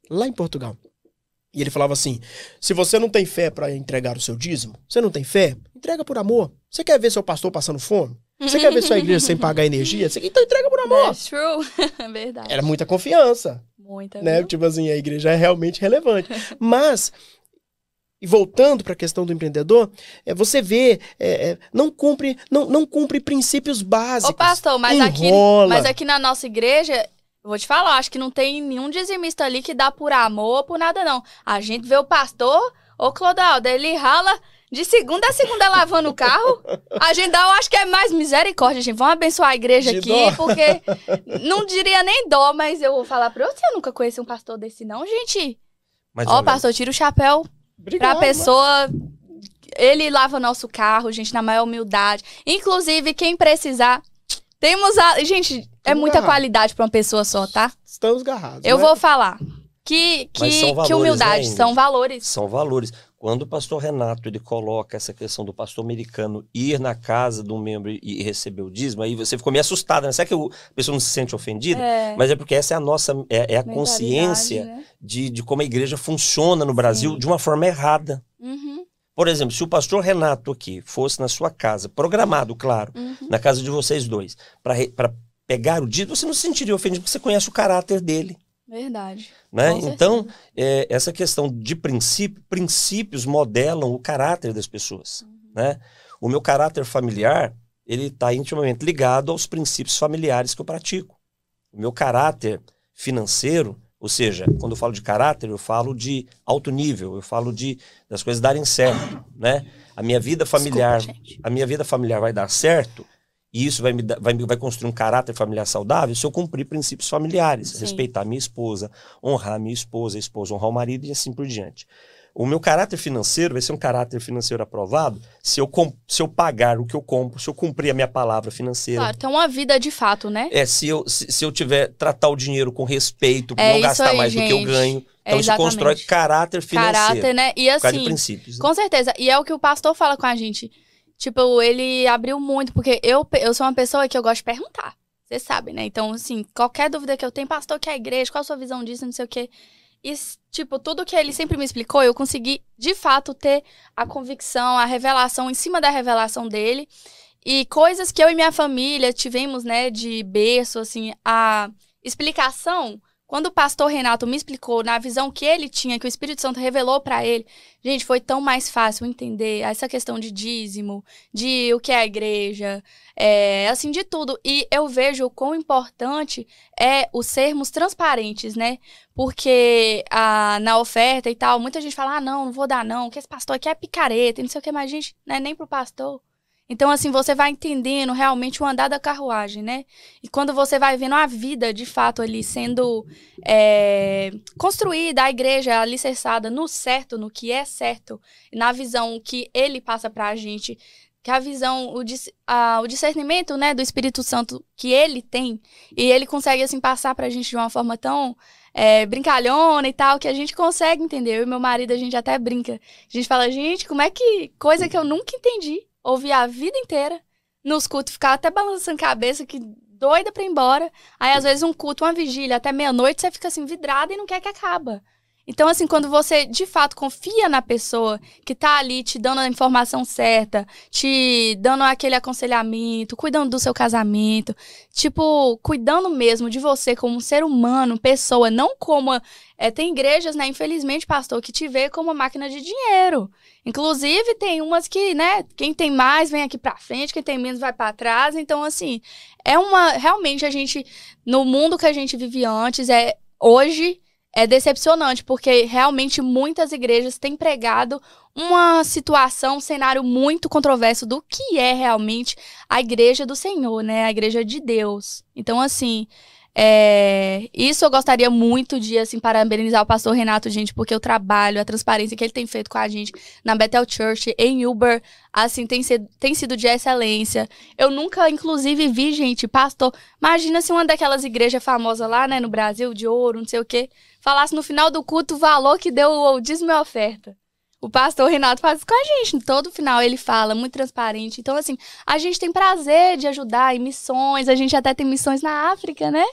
lá em Portugal. E ele falava assim: se você não tem fé para entregar o seu dízimo, você não tem fé, entrega por amor. Você quer ver seu pastor passando fome? Você quer ver sua igreja sem pagar energia? Você, então entrega por amor. That's true. Verdade. Era muita confiança. Muita, Né? viu? Tipo assim, a igreja é realmente relevante. Mas, e voltando para a questão do empreendedor, é, você vê, é, é, não cumpre, não, não cumpre princípios básicos. Ô, pastor, mas aqui, mas aqui na nossa igreja, eu vou te falar, acho que não tem nenhum dizimista ali que dá por amor ou por nada, não. A gente vê o pastor, ô Clodaldo, ele rala de segunda a segunda lavando o carro. A gente dá, eu acho que é mais misericórdia, gente. Vamos abençoar a igreja De aqui, dó. porque não diria nem dó, mas eu vou falar pra você, eu nunca conheci um pastor desse, não, gente. Mas Ó, pastor, tira o chapéu Obrigado, pra pessoa. Ele lava nosso carro, gente, na maior humildade. Inclusive, quem precisar. Temos a. Gente, é Tamo muita agarrado. qualidade pra uma pessoa só, tá? Estamos garrados. Eu né? vou falar. Que, que, são que valores, humildade, né, são valores. São valores. Quando o pastor Renato ele coloca essa questão do pastor americano ir na casa de um membro e, receber o dízimo, aí você ficou meio assustada, né? Será que o- a pessoa não se sente ofendida? É, Mas é porque essa é a nossa, é, é a consciência né? de, de como a igreja funciona no Brasil Sim. de uma forma errada. Uhum, Por exemplo, se o pastor Renato aqui fosse na sua casa, programado, claro, uhum. na casa de vocês dois, para pegar o dízimo, você não se sentiria ofendido porque você conhece o caráter dele. Verdade. Né? Então, é, essa questão de princípio, princípios modelam o caráter das pessoas. Uhum. Né? O meu caráter familiar, ele está intimamente ligado aos princípios familiares que eu pratico. O meu caráter financeiro, ou seja, quando eu falo de caráter, eu falo de alto nível, eu falo de das coisas darem certo, né? A minha vida familiar, Desculpa, a minha vida familiar vai dar certo e isso vai me vai, vai construir um caráter familiar saudável se eu cumprir princípios familiares, Sim. respeitar minha esposa, honrar minha esposa, a esposa honrar o marido e assim por diante. O meu caráter financeiro vai ser um caráter financeiro aprovado se eu, se eu pagar o que eu compro, se eu cumprir a minha palavra financeira. Claro, tem uma vida de fato, né? É, se eu, se, se eu tiver tratar o dinheiro com respeito, É não isso gastar aí, mais do que eu gente. ganho. É Então isso exatamente. constrói caráter financeiro. Caráter, né? E assim, princípios. né? Com certeza. E é o que o pastor fala com a gente. Tipo, ele abriu muito, porque eu, eu sou uma pessoa que eu gosto de perguntar. Você sabe, né? Então, assim, qualquer dúvida que eu tenho, pastor, que é a igreja, qual a sua visão disso, não sei o quê. E, tipo, tudo que ele sempre me explicou, eu consegui, de fato, ter a convicção, a revelação em cima da revelação dele. E coisas que eu e minha família tivemos, né, de berço, assim, a explicação. Quando o pastor Renato me explicou na visão que ele tinha, que o Espírito Santo revelou pra ele, gente, foi tão mais fácil entender essa questão de dízimo, de o que é a igreja, é, assim, de tudo. E eu vejo o quão importante é o sermos transparentes, né? Porque ah, na oferta e tal, muita gente fala, ah, não, não vou dar não, que esse pastor aqui é picareta, não sei o que, mas gente, não é nem pro pastor. Então, assim, você vai entendendo realmente o andar da carruagem, né? E quando você vai vendo a vida, de fato, ali sendo é, construída, a igreja alicerçada no certo, no que é certo, na visão que ele passa pra gente, que a visão, o, dis- a- o discernimento, né, do Espírito Santo que ele tem, e ele consegue, assim, passar pra gente de uma forma tão é, brincalhona e tal, que a gente consegue entender. Eu e meu marido, a gente até brinca. A gente fala, gente, como é que. Coisa que eu nunca entendi. Ouvi a vida inteira. Nos cultos, ficava até balançando cabeça, que doida pra ir embora. Aí, às vezes, um culto, uma vigília, até meia-noite, você fica assim, vidrada e não quer que acaba. Então, assim, quando você de fato confia na pessoa que tá ali te dando a informação certa, te dando aquele aconselhamento, cuidando do seu casamento, tipo, cuidando mesmo de você como um ser humano, pessoa, não como. É, tem igrejas, né, infelizmente, pastor, que te vê como uma máquina de dinheiro. Inclusive, tem umas que, né, quem tem mais vem aqui pra frente, quem tem menos vai pra trás. Então, assim, é uma. Realmente, a gente, no mundo que a gente vivia antes, é hoje é decepcionante, porque realmente muitas igrejas têm pregado uma situação, um cenário muito controverso do que é realmente a igreja do Senhor, né? A igreja de Deus. Então, assim, é, isso eu gostaria muito de, assim, parabenizar o pastor Renato, gente, porque o trabalho, a transparência que ele tem feito com a gente na Bethel Church, em Uber, assim, tem sido, tem sido de excelência. Eu nunca, inclusive, vi, gente, pastor, imagina se uma daquelas igrejas famosas lá, né, no Brasil, de ouro, não sei o quê, falasse no final do culto o valor que deu o dízimo e a oferta. O pastor Renato faz isso com a gente. Todo final ele fala, muito transparente. Então, assim, a gente tem prazer de ajudar em missões. A gente até tem missões na África, né?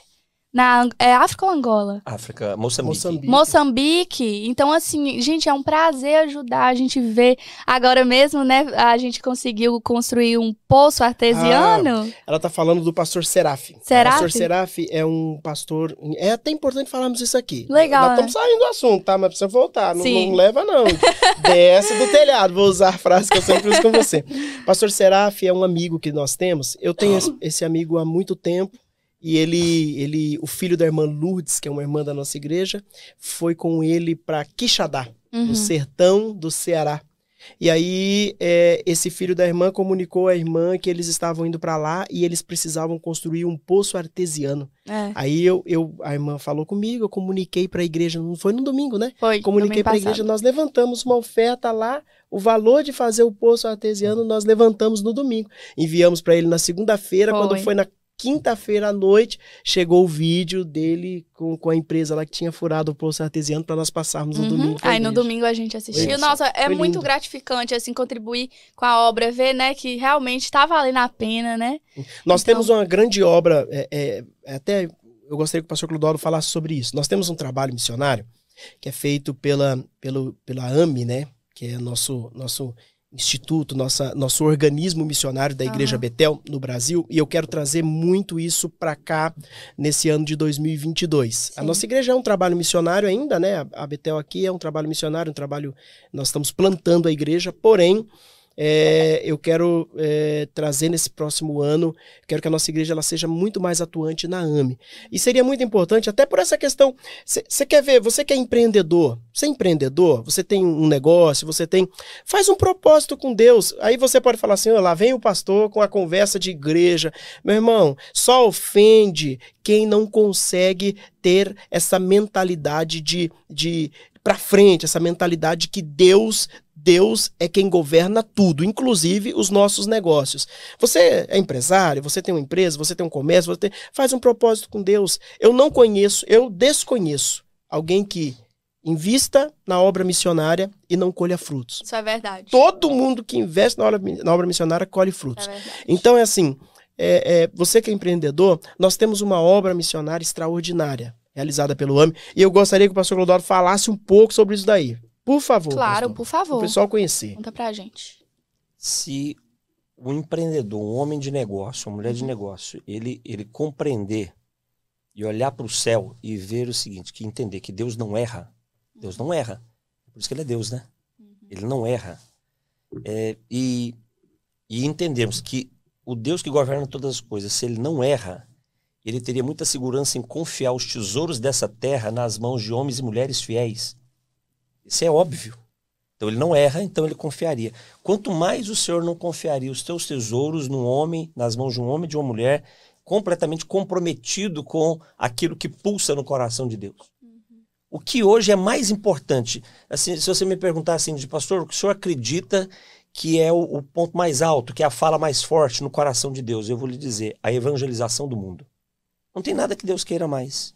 Na é África ou Angola? África, Moçambique. Moçambique. Moçambique. Então, assim, gente, é um prazer ajudar. A gente vê. Agora mesmo, né? A gente conseguiu construir um poço artesiano. Ela tá falando do pastor Seraf. Seraf? O pastor Seraf é um pastor. É até importante falarmos isso aqui. Legal, Nós estamos saindo do assunto, tá? Mas precisa voltar. Não, não leva, não. Desce do telhado. Vou usar a frase que eu sempre uso com você. Pastor Seraf é um amigo que nós temos. Eu tenho esse, esse amigo há muito tempo. E ele, ele, o filho da irmã Lourdes, que é uma irmã da nossa igreja, foi com ele para Quixadá, Uhum. no sertão do Ceará. E aí, é, esse filho da irmã comunicou à irmã que eles estavam indo para lá e eles precisavam construir um poço artesiano. É, Aí eu, eu, a irmã falou comigo, eu comuniquei para a igreja, não foi no domingo, né? foi. Comuniquei para a igreja, nós levantamos uma oferta lá, o valor de fazer o poço artesiano nós levantamos no domingo. Enviamos para ele na segunda-feira, quando foi na quinta-feira à noite, chegou o vídeo dele com, com a empresa lá que tinha furado o poço artesiano para nós passarmos no Uhum. domingo. pra Aí no domingo a gente assistiu. Isso. Nossa, é Foi muito lindo. gratificante, assim, contribuir com a obra, ver, né, que realmente tá valendo a pena, né? Nós Então- temos uma grande obra, é, é, até eu gostaria que o pastor Clodoro falasse sobre isso. Nós temos um trabalho missionário que é feito pela, pelo, pela AMI, né? Que é nosso, nosso instituto, nossa, nosso organismo missionário da Igreja Aham. Betel no Brasil, e eu quero trazer muito isso para cá nesse ano de 2022. A Sim. nossa igreja é um trabalho missionário ainda, né? A- A Betel aqui é um trabalho missionário, um trabalho. Nós estamos plantando a igreja, porém. É, eu quero é, trazer nesse próximo ano, quero que a nossa igreja ela seja muito mais atuante na AME. E seria muito importante, até por essa questão. Você quer ver, você que é empreendedor, você é empreendedor, você tem um negócio, você tem. Faz um propósito com Deus. Aí você pode falar assim: "Ó, lá vem o pastor com a conversa de igreja. Meu irmão, só ofende quem não consegue ter essa mentalidade de, de para frente, essa mentalidade que Deus Deus é quem governa tudo, inclusive os nossos negócios. Você é empresário, você tem uma empresa, você tem um comércio, você tem- faz um propósito com Deus. Eu não conheço, eu desconheço alguém que invista na obra missionária e não colha frutos. Isso é verdade. Todo mundo que investe na obra, na obra missionária colhe frutos. É. Então é assim, é, é, você que é empreendedor, nós temos uma obra missionária extraordinária, realizada pelo AME, e eu gostaria que o pastor Clodoro falasse um pouco sobre isso daí. Por favor. Claro, pastor, por favor. o pessoal conhecer. Conta pra gente. Se o empreendedor, um homem de negócio, uma mulher de negócio, ele, ele compreender e olhar para o céu e ver o seguinte, que entender que Deus não erra, Deus não erra. Por isso que ele é Deus, né? Ele não erra. É, e, e entendermos que o Deus que governa todas as coisas, se ele não erra, ele teria muita segurança em confiar os tesouros dessa terra nas mãos de homens e mulheres fiéis. Isso é óbvio. Então ele não erra, então ele confiaria. Quanto mais o Senhor não confiaria os teus tesouros num homem, nas mãos de um homem e de uma mulher, completamente comprometido com aquilo que pulsa no coração de Deus. O que hoje é mais importante, assim, se você me perguntar assim, de pastor, o que o senhor acredita que é o, o ponto mais alto, que é a fala mais forte no coração de Deus? Eu vou lhe dizer, a evangelização do mundo. Não tem nada que Deus queira mais.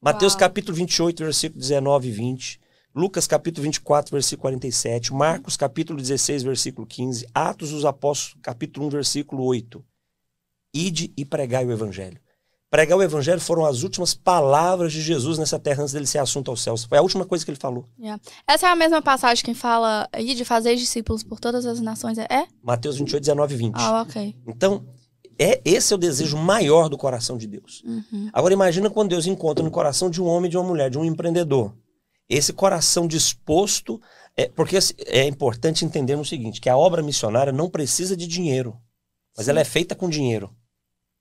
Mateus Uau. capítulo 28, versículo 19 e 20. Lucas capítulo 24, versículo 47. Marcos capítulo 16, versículo 15. Atos dos Apóstolos, capítulo 1, versículo 8. Ide e pregai o evangelho. Pregar o evangelho foram as últimas palavras de Jesus nessa terra antes dele ser assunto aos céus. Foi a última coisa que ele falou. Essa é a mesma passagem que fala de fazer discípulos por todas as nações. É? É? Mateus 28, 19 e 20. Ah, ok. Então, é, esse é o desejo maior do coração de Deus. Uhum. Agora imagina quando Deus encontra no coração de um homem e de uma mulher, de um empreendedor. Esse coração disposto, é, porque assim, é importante entender o seguinte, que a obra missionária não precisa de dinheiro, mas Sim. ela é feita com dinheiro.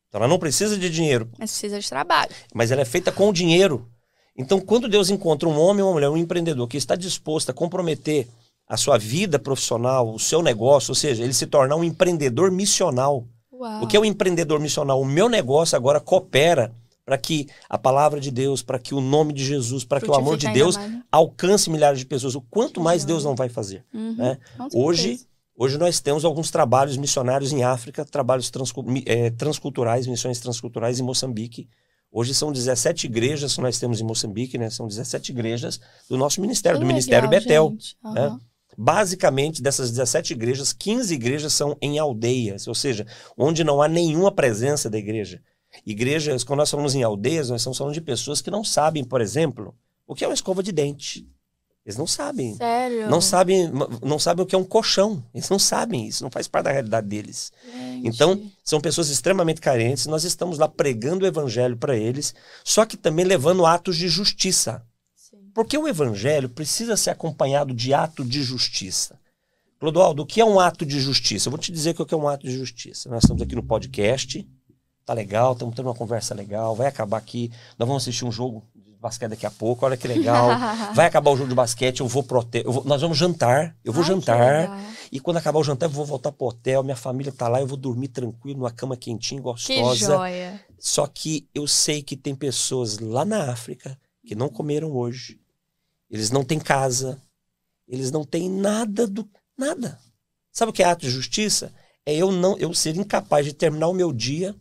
Então ela não precisa de dinheiro, Mas precisa de trabalho. mas ela é feita com dinheiro. Então quando Deus encontra um homem ou uma mulher, um empreendedor que está disposto a comprometer a sua vida profissional, o seu negócio, ou seja, ele se tornar um empreendedor missional. Uau. O que é o empreendedor missional? O meu negócio agora coopera para que a palavra de Deus, para que o nome de Jesus, para que o amor de Deus mais, né? alcance milhares de pessoas. O quanto mais Legal. Deus não vai fazer. Uhum. né? Hoje, hoje nós temos alguns trabalhos missionários em África, trabalhos transcu- mi- eh, transculturais, missões transculturais em Moçambique, Hoje são 17 igrejas que nós temos em Moçambique, né? São 17 igrejas do nosso ministério, Que do Ministério legal, Betel. gente. né? Basicamente, dessas 17 igrejas, 15 igrejas são em aldeias, ou seja, onde não há nenhuma presença da igreja. Igrejas, quando nós falamos em aldeias, nós estamos falando de pessoas que não sabem, por exemplo, o que é uma escova de dente. Eles não sabem. Sério? Não sabem, não sabem o que é um colchão. Eles não sabem, isso não faz parte da realidade deles. Gente. Então, são pessoas extremamente carentes, nós estamos lá pregando o evangelho para eles, só que também levando atos de justiça. Sim. Porque o evangelho precisa ser acompanhado de ato de justiça. Clodoaldo, o que é um ato de justiça? Eu vou te dizer o que é um ato de justiça. Nós estamos aqui no podcast, tá legal, estamos tendo uma conversa legal, vai acabar aqui, nós vamos assistir um jogo de basquete daqui a pouco, olha que legal. Vai acabar o jogo de basquete, eu vou pro hotel, eu vou- nós vamos jantar, eu vou Ai, que jantar, e quando acabar o jantar eu vou voltar pro hotel, minha família tá lá, eu vou dormir tranquilo, numa cama quentinha, Que gostosa. joia. Só que eu sei que tem pessoas lá na África que não comeram hoje. Eles não têm casa. Eles não têm nada do nada. Sabe o que é ato de justiça? É eu não eu ser incapaz de terminar o meu dia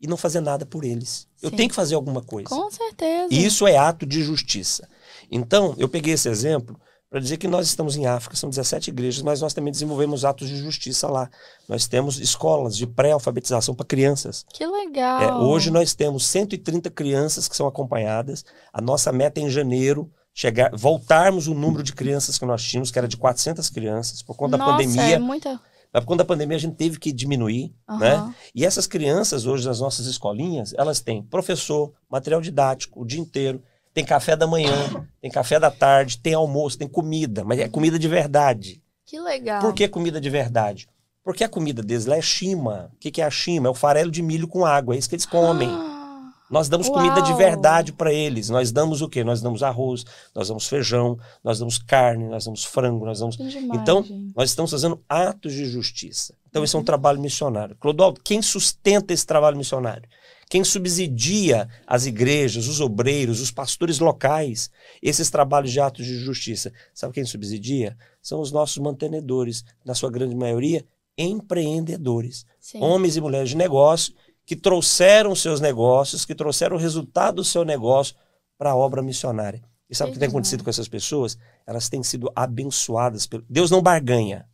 e não fazer nada por eles. Eu Sim. tenho que fazer alguma coisa. Com certeza. E isso é ato de justiça. Então, eu peguei esse exemplo para dizer que nós estamos em África, são 17 igrejas, mas nós também desenvolvemos atos de justiça lá. Nós temos escolas de pré-alfabetização para crianças. Que legal. É, hoje nós temos 130 crianças que são acompanhadas. A nossa meta é em janeiro chegar, voltarmos o número de crianças que nós tínhamos, que era de 400 crianças, por conta Nossa, da pandemia. É muita. Mas por conta da pandemia a gente teve que diminuir, Aham. né? E essas crianças hoje nas nossas escolinhas, elas têm professor, material didático o dia inteiro, tem café da manhã, tem café da tarde, tem almoço, tem comida, mas é comida de verdade. Que legal. Por que comida de verdade? Porque a comida deles lá é chima. O que, que é a chima? É o farelo de milho com água, é isso que eles comem. Ah, Nós damos comida de Uau! verdade para eles. Nós damos o quê? Nós damos arroz, nós damos feijão, nós damos carne, nós damos frango, nós damos. demais, Então, gente. nós estamos fazendo atos de justiça. Então, esse é um trabalho missionário. Clodoaldo, quem sustenta esse trabalho missionário? Quem subsidia as igrejas, os obreiros, os pastores locais, esses trabalhos de atos de justiça? Sabe quem subsidia? São os nossos mantenedores, na sua grande maioria, empreendedores Sim. homens e mulheres de negócio que trouxeram seus negócios, que trouxeram o resultado do seu negócio para a obra missionária. E sabe o Que tem acontecido com essas pessoas? Elas têm sido abençoadas. Pelo... Deus não barganha,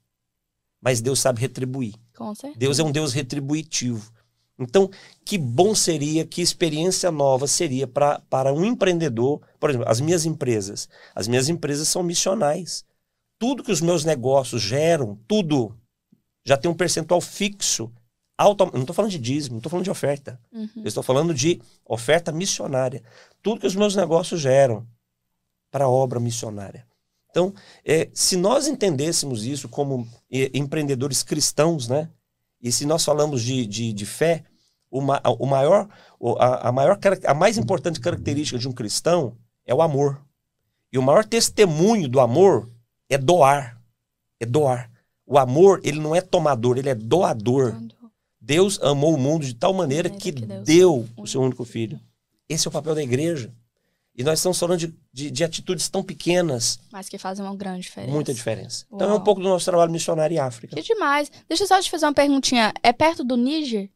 mas Deus sabe retribuir. Com certeza. Deus é um Deus retributivo. Então, que bom seria, que experiência nova seria pra, para um empreendedor. Por exemplo, as minhas empresas. As minhas empresas são missionais. Tudo que os meus negócios geram, tudo, já tem um percentual fixo. Auto, não estou falando de dízimo, não estou falando de oferta. Uhum. Eu estou falando de oferta missionária. Tudo que os meus negócios geram para a obra missionária. Então, é, se nós entendêssemos isso como é, empreendedores cristãos, né? E se nós falamos de, de, de fé, o, ma- o maior, a, a maior, a mais importante característica de um cristão é o amor. E o maior testemunho do amor é doar. É doar. O amor, ele não é tomador, ele é doador. Quando- Deus amou o mundo de tal maneira Maneira que, que deu o seu único filho. Esse é o papel da igreja. E nós estamos falando de, de, de atitudes tão pequenas, Mas que fazem uma grande diferença. muita diferença. Então é Uau. um pouco do nosso trabalho missionário em África. Que demais. Deixa eu só te fazer uma perguntinha. É perto do Níger?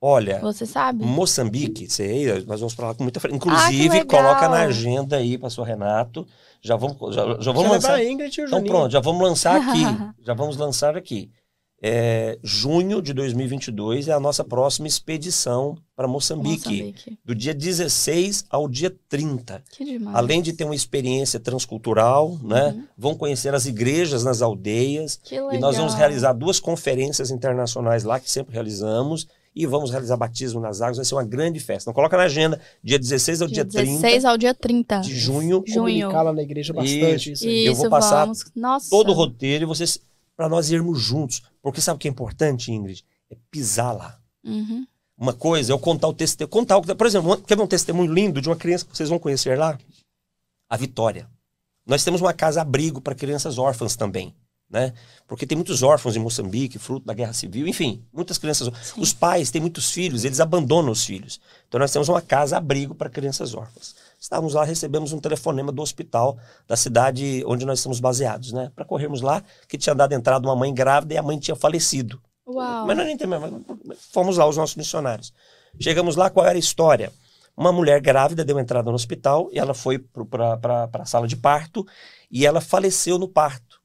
Olha, Você sabe? Moçambique, sei, nós vamos para lá com muita frequência. Inclusive, Ah, coloca na agenda aí, pastor Renato. Já vamos, já, já vamos Você lançar. Ingrid e o Então Juninho. pronto, já vamos lançar aqui. já vamos lançar aqui. É, junho de 2022 é a nossa próxima expedição para Moçambique, Moçambique. do dia 16 ao dia 30. Que demais. Além de ter uma experiência transcultural, né? Uhum. Vão conhecer as igrejas nas aldeias Que legal. e nós vamos realizar duas conferências internacionais lá que sempre realizamos e vamos realizar batismo nas águas, vai ser uma grande festa. Então coloca na agenda, dia 16 ao dia, Dia 30 16 ao dia 30. de junho, junho. Comunicar lá na igreja bastante isso, aí. Eu Isso, vou passar vamos. Nossa. todo o roteiro e vocês para nós irmos juntos, porque sabe o que é importante, Ingrid? É pisar lá. Uhum. Uma coisa é eu contar o testemunho. Contar o, por exemplo, quer ver um testemunho lindo de uma criança que vocês vão conhecer lá? A Vitória. Nós temos uma casa-abrigo para crianças órfãs também. Né? Porque tem muitos órfãos em Moçambique, fruto da guerra civil, enfim, muitas crianças. Sim. Os pais têm muitos filhos, eles abandonam os filhos. Então nós temos uma casa-abrigo para crianças órfãs. Estávamos lá, recebemos um telefonema do hospital da cidade onde nós estamos baseados, né? Para corrermos lá, que tinha dado entrada uma mãe grávida e a mãe tinha falecido. Uau. Mas nós nem mas fomos lá, os nossos missionários. Chegamos lá, qual era a história? uma mulher grávida deu entrada no hospital e ela foi para a sala de parto e ela faleceu no parto.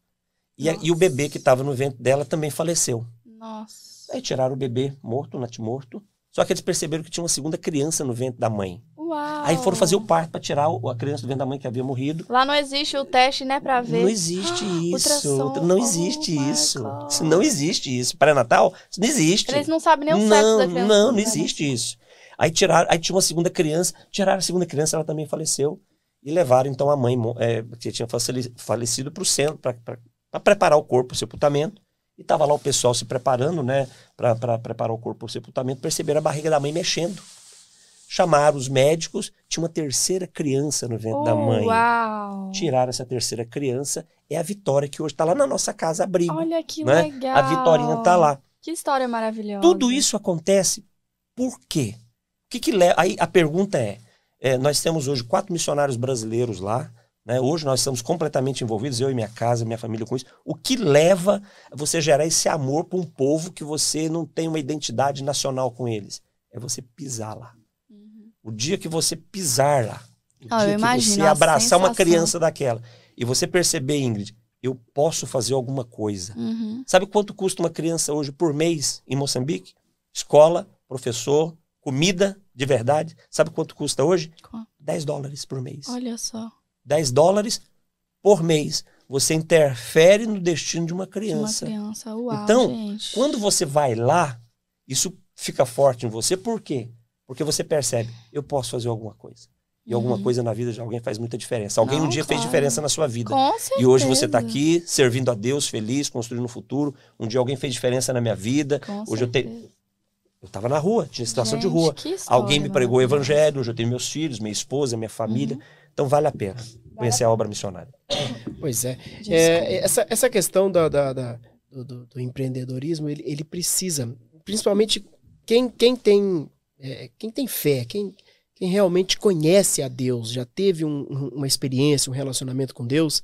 E, a, e o bebê que estava no ventre dela também faleceu. Nossa. Aí tiraram o bebê morto, natimorto. Só que eles perceberam que tinha uma segunda criança no ventre da mãe. Uau. Aí foram fazer o parto para tirar a criança do ventre da mãe que havia morrido. Lá não existe o teste, né, pra ver. Não existe isso. ultrassom. Não existe Oh isso. Isso não existe isso. Pré-natal, isso não existe. Eles não sabem nem o sexo não, da criança. não, não né? existe isso. Aí tiraram, aí tinha uma segunda criança, tiraram a segunda criança, ela também faleceu. E levaram então a mãe, é, que tinha falecido, para o centro, para preparar o corpo para o sepultamento. E estava lá o pessoal se preparando, né, para preparar o corpo para o sepultamento. Perceberam a barriga da mãe mexendo. Chamaram os médicos, tinha uma terceira criança no ventre da mãe. Uau. Tiraram essa terceira criança. É a Vitória que hoje está lá na nossa casa abrigo. Olha que né? legal. A Vitorinha tá lá. Que história maravilhosa. Tudo isso acontece por quê? O que, que leva? Aí a pergunta é, é, nós temos hoje quatro missionários brasileiros lá, né? Hoje nós estamos completamente envolvidos, eu e minha casa, minha família com isso. O que leva a você gerar esse amor para um povo que você não tem uma identidade nacional com eles? É você pisar lá. O dia que você pisar lá, o Ah, dia que você abraçar uma criança daquela e você perceber, Ingrid, eu posso fazer alguma coisa. Uhum. Sabe quanto custa uma criança hoje por mês em Moçambique? Escola, professor, comida de verdade. Sabe quanto custa hoje? Quanto? 10 dólares por mês. Olha só. 10 dólares por mês. Você interfere no destino de uma De criança. Uma criança. Uau, Então, gente. Quando você vai lá, isso fica forte em você. Por quê? Porque você percebe, eu posso fazer alguma coisa. E alguma Uhum. coisa na vida de alguém faz muita diferença. Alguém Não, um dia fez claro. diferença na sua vida. Com certeza. E hoje você está aqui servindo a Deus, feliz, construindo um futuro. Um dia alguém fez diferença na minha vida. Com Hoje eu tenho. certeza. Eu estava na rua, tinha situação de Gente, rua. que história Alguém me pregou o maravilhosa. evangelho, hoje eu tenho meus filhos, minha esposa, minha família. Então vale a pena conhecer a obra missionária. Pois é. É, essa, essa questão da, da- da- do, do- do empreendedorismo, ele, ele precisa, principalmente quem, quem, tem, é, quem tem fé, quem, quem realmente conhece a Deus, já teve um- um- uma experiência, um relacionamento com Deus,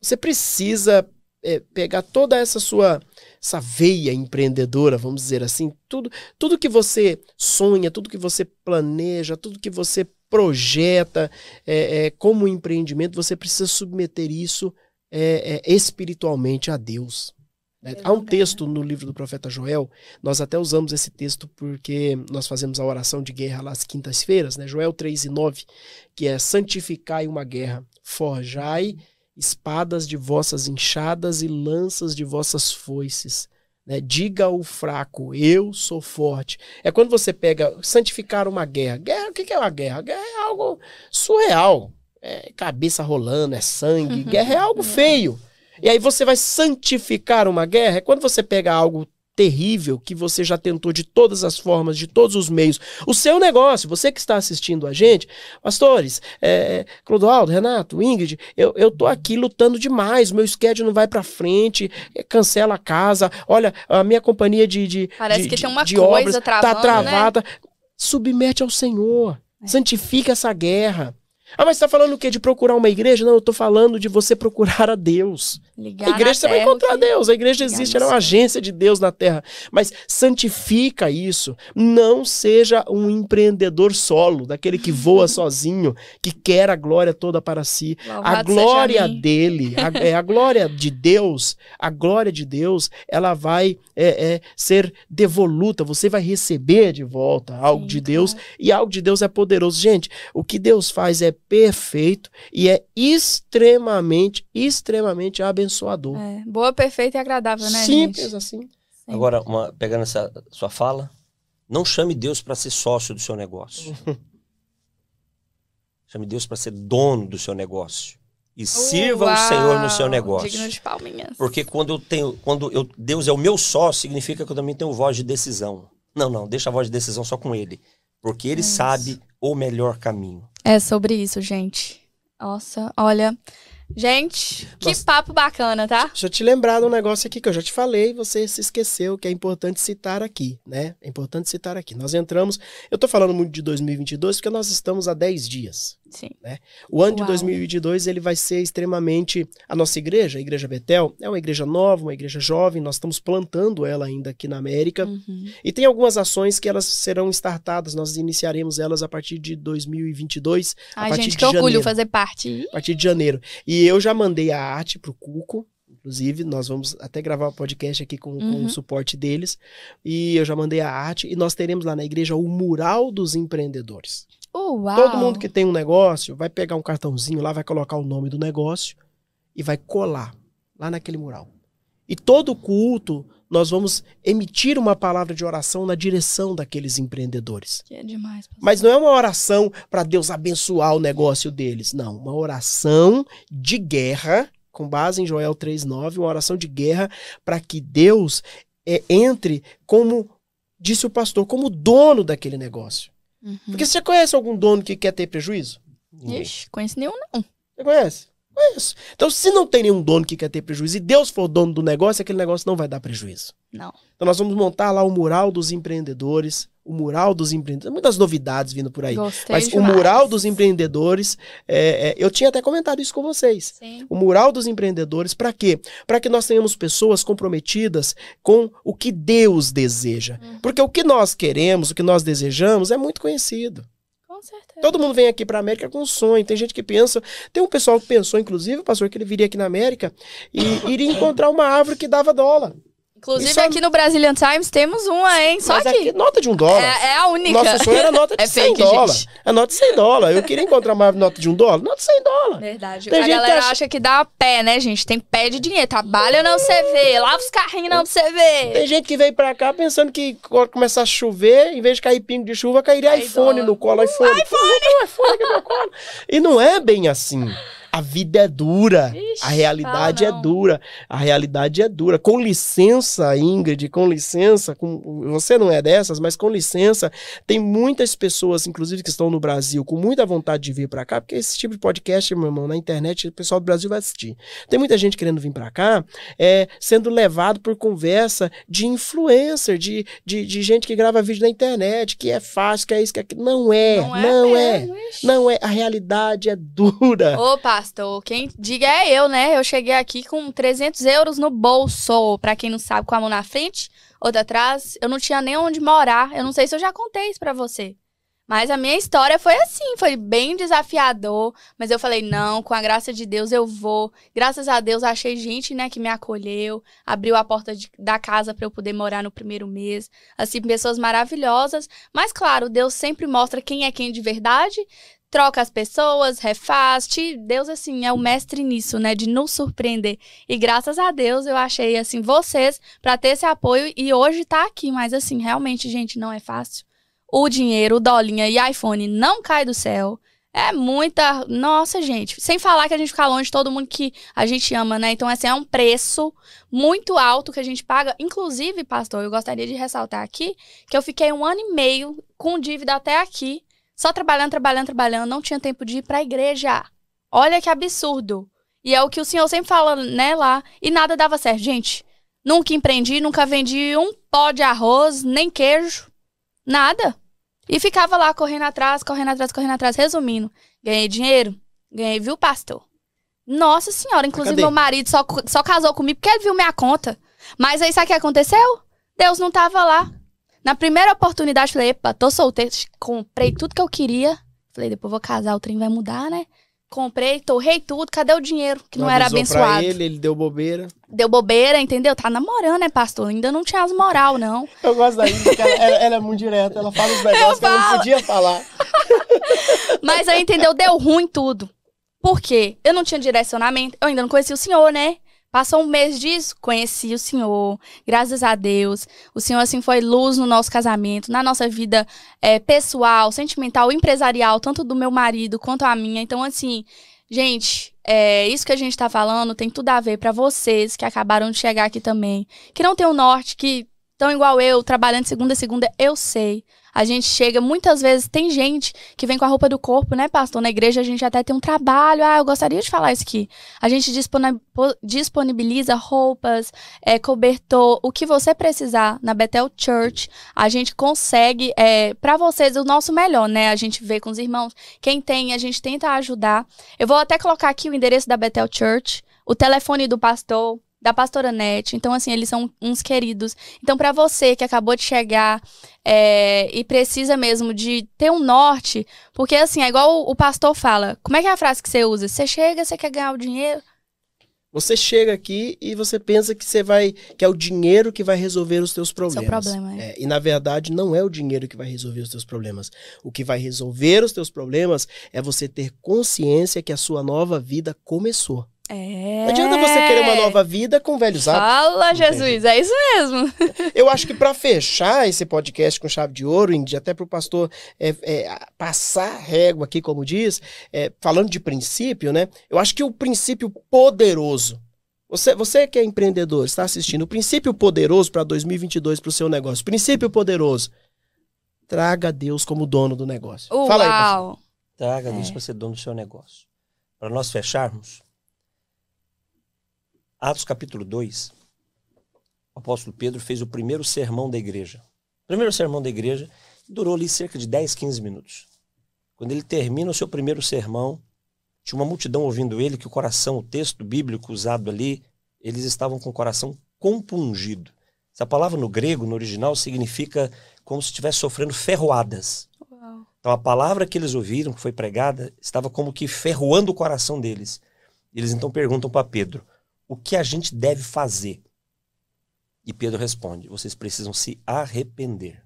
você precisa é, pegar toda essa sua essa veia empreendedora, vamos dizer assim, tudo, tudo que você sonha, tudo que você planeja, tudo que você projeta é, é, como empreendimento, você precisa submeter isso é, é, espiritualmente a Deus. Né? Há um texto no livro do profeta Joel, nós até usamos esse texto porque nós fazemos a oração de guerra lá às quintas-feiras, né? Joel 3 e 9, que é santificai uma guerra, forjai espadas de vossas enxadas e lanças de vossas foices. né? Diga ao fraco, eu sou forte. É quando você pega santificar uma guerra. Guerra, o que que é uma guerra? Guerra é algo surreal. É cabeça rolando, é sangue. Guerra é algo feio. E aí você vai santificar uma guerra. É quando você pega algo terrível que você já tentou de todas as formas, de todos os meios. O seu negócio, você que está assistindo a gente, pastores, é, Clodoaldo, Renato, Ingrid, eu, eu tô aqui lutando demais, meu schedule não vai pra frente, é, cancela a casa, olha, a minha companhia de, de, Parece de- que tem uma de coisa obras travando, tá travada. Submete ao Senhor, É. santifica essa guerra. Ah, mas você tá falando o quê? De procurar uma igreja? Não, eu tô falando de você procurar a Deus. Ligar A igreja você vai encontrar que- Deus. A igreja Ligar existe, ela é uma agência de Deus na terra. Mas santifica isso. Não seja um empreendedor solo, daquele que voa sozinho, que quer a glória toda para si. A Louvado seja glória dele, a, é, a glória de Deus, a glória de Deus, ela vai é, é, ser devoluta. Você vai receber de volta algo Sim, de Deus claro. e algo de Deus é poderoso. Gente, o que Deus faz é perfeito e é extremamente, extremamente abençoador. É, boa, perfeita e agradável, né, Simples gente? assim. Sim. Agora, uma- pegando essa sua fala, não chame Deus para ser sócio do seu negócio. chame Deus para ser dono do seu negócio. E sirva o Senhor no seu Uau, negócio. Digno de palminhas. Porque quando eu tenho, quando eu, Deus é o meu sócio, significa que eu também tenho voz de decisão. Não, não, deixa a voz de decisão só com ele. Porque ele É sabe o melhor caminho. É sobre isso, gente. Nossa, olha. Gente, que papo bacana, tá? Deixa eu te lembrar de um negócio aqui que eu já te falei, você se esqueceu, que é importante citar aqui, né? É importante citar aqui. Nós entramos, eu tô falando muito de 2022 porque nós estamos há 10 dias. Sim. O ano de Uau. 2022 ele vai ser extremamente a nossa igreja, a Igreja Betel, é uma igreja nova, uma igreja jovem, nós estamos plantando ela ainda aqui na América. Uhum. E tem algumas ações que elas serão startadas, nós iniciaremos elas a partir de 2022, Ai, partir gente, de que orgulho janeiro. fazer parte. a partir de janeiro. E eu já mandei a arte pro Cuco, inclusive, nós vamos até gravar o podcast aqui com, com Uhum. o suporte deles. E eu já mandei a arte e nós teremos lá na igreja o mural dos empreendedores. Uau. Todo mundo que tem um negócio vai pegar um cartãozinho lá, vai colocar o nome do negócio e vai colar lá naquele mural. E todo culto nós vamos emitir uma palavra de oração na direção daqueles empreendedores. Que é demais. pastor. Mas não é uma oração para Deus abençoar o negócio deles, não. Uma oração de guerra, com base em Joel 3,9, uma oração de guerra para que Deus é, entre como, disse o pastor, como dono daquele negócio. Uhum. Porque você conhece algum dono que quer ter prejuízo? Ninguém. Ixi, conheço nenhum, não. Você conhece? Conheço. Então, se não tem nenhum dono que quer ter prejuízo e Deus for dono do negócio, aquele negócio não vai dar prejuízo. Não. Então, nós vamos montar lá o mural dos empreendedores, o mural dos empreendedores, muitas novidades vindo por aí. Gostei Mas o demais. mural dos empreendedores, é, é, eu tinha até comentado isso com vocês. Sim. O mural dos empreendedores, para quê? Para que nós tenhamos pessoas comprometidas com o que Deus deseja. Uhum. Porque o que nós queremos, o que nós desejamos, é muito conhecido. Com certeza. Todo mundo vem aqui para América com um sonho. Tem gente que pensa. Tem um pessoal que pensou, inclusive, pastor, que ele viria aqui na América e iria encontrar uma árvore que dava dólar. Inclusive, é- aqui no Brazilian Times temos uma, hein? Só Mas que aqui, nota de um dólar. é, é a única. Nosso sonho era nota de É 100 fake, dólares. gente. A nota de 100 dólares. Eu queria encontrar uma nota de um dólar. Nota de 100 dólares. Verdade. Tem a gente que galera acha- acha... que dá pé, né, gente? Tem pé de dinheiro. Trabalha não você vê. Lava os carrinhos não você vê. Tem gente que veio pra cá pensando que quando começar a chover, em vez de cair pingo de chuva, cairia Aí iPhone dólar. no colo. iPhone. iPhone! iPhone aqui no colo. E não é bem assim. A vida é dura. Ixi, a realidade fala é não. dura. A realidade é dura. Com licença, Ingrid, com licença, com, você não é dessas, mas com licença, tem muitas pessoas, inclusive que estão no Brasil, com muita vontade de vir pra cá, porque esse tipo de podcast, meu irmão, na internet, o pessoal do Brasil vai assistir. Tem muita gente querendo vir pra cá, é, sendo levado por conversa de influencer, de, de, de gente que grava vídeo na internet, que é fácil, que é isso, que é aquilo. Não é, não é. mesmo, ixi. Não é. A realidade é dura. Ô, pastor, quem diga é eu, né? Eu cheguei aqui com 300 euros no bolso. Pra quem não sabe, com a mão na frente, outra atrás. Eu não tinha nem onde morar. Eu não sei se eu já contei isso pra você. Mas a minha história foi assim, foi bem desafiador. Mas eu falei, não, com a graça de Deus eu vou. Graças a Deus achei gente, né, que me acolheu, abriu a porta de- da casa pra eu poder morar no primeiro mês. Assim, pessoas maravilhosas. Mas claro, Deus sempre mostra quem é quem de verdade troca as pessoas, refaz. te- Deus, assim, é o mestre nisso, né? De nos surpreender. E graças a Deus eu achei, assim, vocês pra ter esse apoio e hoje tá aqui. Mas, assim, realmente, gente, não é fácil. O dinheiro, o dolinha e iPhone não cai do céu. É muita. Nossa, gente. Sem falar que a gente fica longe de todo mundo que a gente ama, né? Então, assim, é um preço muito alto que a gente paga. Inclusive, pastor, eu gostaria de ressaltar aqui que eu fiquei um ano e meio com dívida até aqui. Só trabalhando, trabalhando, trabalhando, não tinha tempo de ir pra igreja. Olha que absurdo. E é o que o senhor sempre fala, né, lá. E nada dava certo, gente. Nunca empreendi, nunca vendi um pó de arroz, nem queijo. Nada. E ficava lá correndo atrás, correndo atrás, correndo atrás. Resumindo, ganhei dinheiro? Ganhei, viu, pastor? Nossa senhora, inclusive cadê? meu marido só, só casou comigo porque ele viu minha conta. Mas aí sabe o que aconteceu? Deus não tava lá. Na primeira oportunidade, falei, epa, tô solteiro, comprei tudo que eu queria. Falei, depois vou casar, o trem vai mudar, né? Comprei, torrei tudo, cadê o dinheiro? Que não, era avisou pra abençoado. ele, ele deu bobeira. Deu bobeira, entendeu? Tá namorando, né, pastor? Ainda não tinha as moral, não. Eu gosto da Ingrid, porque ela, ela- é muito direta, ela fala os negócios que ela não podia falar. Mas aí, entendeu? Deu ruim tudo. Por quê? Eu não tinha direcionamento, eu ainda não conhecia o senhor, né? Passou um mês disso, conheci o senhor, graças a Deus. O senhor, assim, foi luz no nosso casamento, na nossa vida é, pessoal, sentimental, empresarial, tanto do meu marido quanto a minha. Então, assim, gente, é, isso que a gente tá falando tem tudo a ver pra vocês que acabaram de chegar aqui também, que não tem o norte, que estão igual eu, trabalhando segunda a segunda, eu sei. A gente chega, muitas vezes, tem gente que vem com a roupa do corpo, né, pastor? Na igreja a gente até tem um trabalho. Ah, eu gostaria de falar isso aqui. A gente disponibiliza roupas, é, cobertor, o que você precisar na Bethel Church. A gente consegue, é, para vocês, o nosso melhor, né? A gente vê com os irmãos. Quem tem, a gente tenta ajudar. Eu vou até colocar aqui o endereço da Bethel Church, o telefone do pastor, da pastora Nete. Então, assim, eles são uns queridos. Então, para você que acabou de chegar é, e precisa mesmo de ter um norte, porque, assim, é igual o, o pastor fala. Como é que é a frase que você usa? Você chega, você quer ganhar o dinheiro? Você chega aqui e você pensa que você vai que é o dinheiro que vai resolver os teus problemas. Seu problema, é. É, e na verdade não é o dinheiro que vai resolver os teus problemas. O que vai resolver os teus problemas é você ter consciência que a sua nova vida começou. É. Não adianta você querer uma nova vida com velhos hábitos. Fala, Jesus, é isso mesmo. Eu acho que para fechar esse podcast com chave de ouro, Indy, até para o pastor é, é, passar régua aqui, como diz, é, falando de princípio, né? Eu acho que o princípio poderoso. Você, você que é empreendedor, está assistindo, o princípio poderoso para 2022 para o seu negócio. Princípio poderoso. Traga Deus como dono do negócio. Uau. Fala aí, pastor. Traga Deus para ser dono do seu negócio. Para nós fecharmos, Atos capítulo 2, o apóstolo Pedro fez o primeiro sermão da igreja. O primeiro sermão da igreja durou ali cerca de 10, 15 minutos. Quando ele termina o seu primeiro sermão, tinha uma multidão ouvindo ele, que o coração, o texto bíblico usado ali, eles estavam com o coração compungido. Essa palavra no grego, no original, significa como se estivesse sofrendo ferroadas. Uau. Então a palavra que eles ouviram, que foi pregada, estava como que ferroando o coração deles. Eles então perguntam para Pedro: o que a gente deve fazer? E Pedro responde: vocês precisam se arrepender.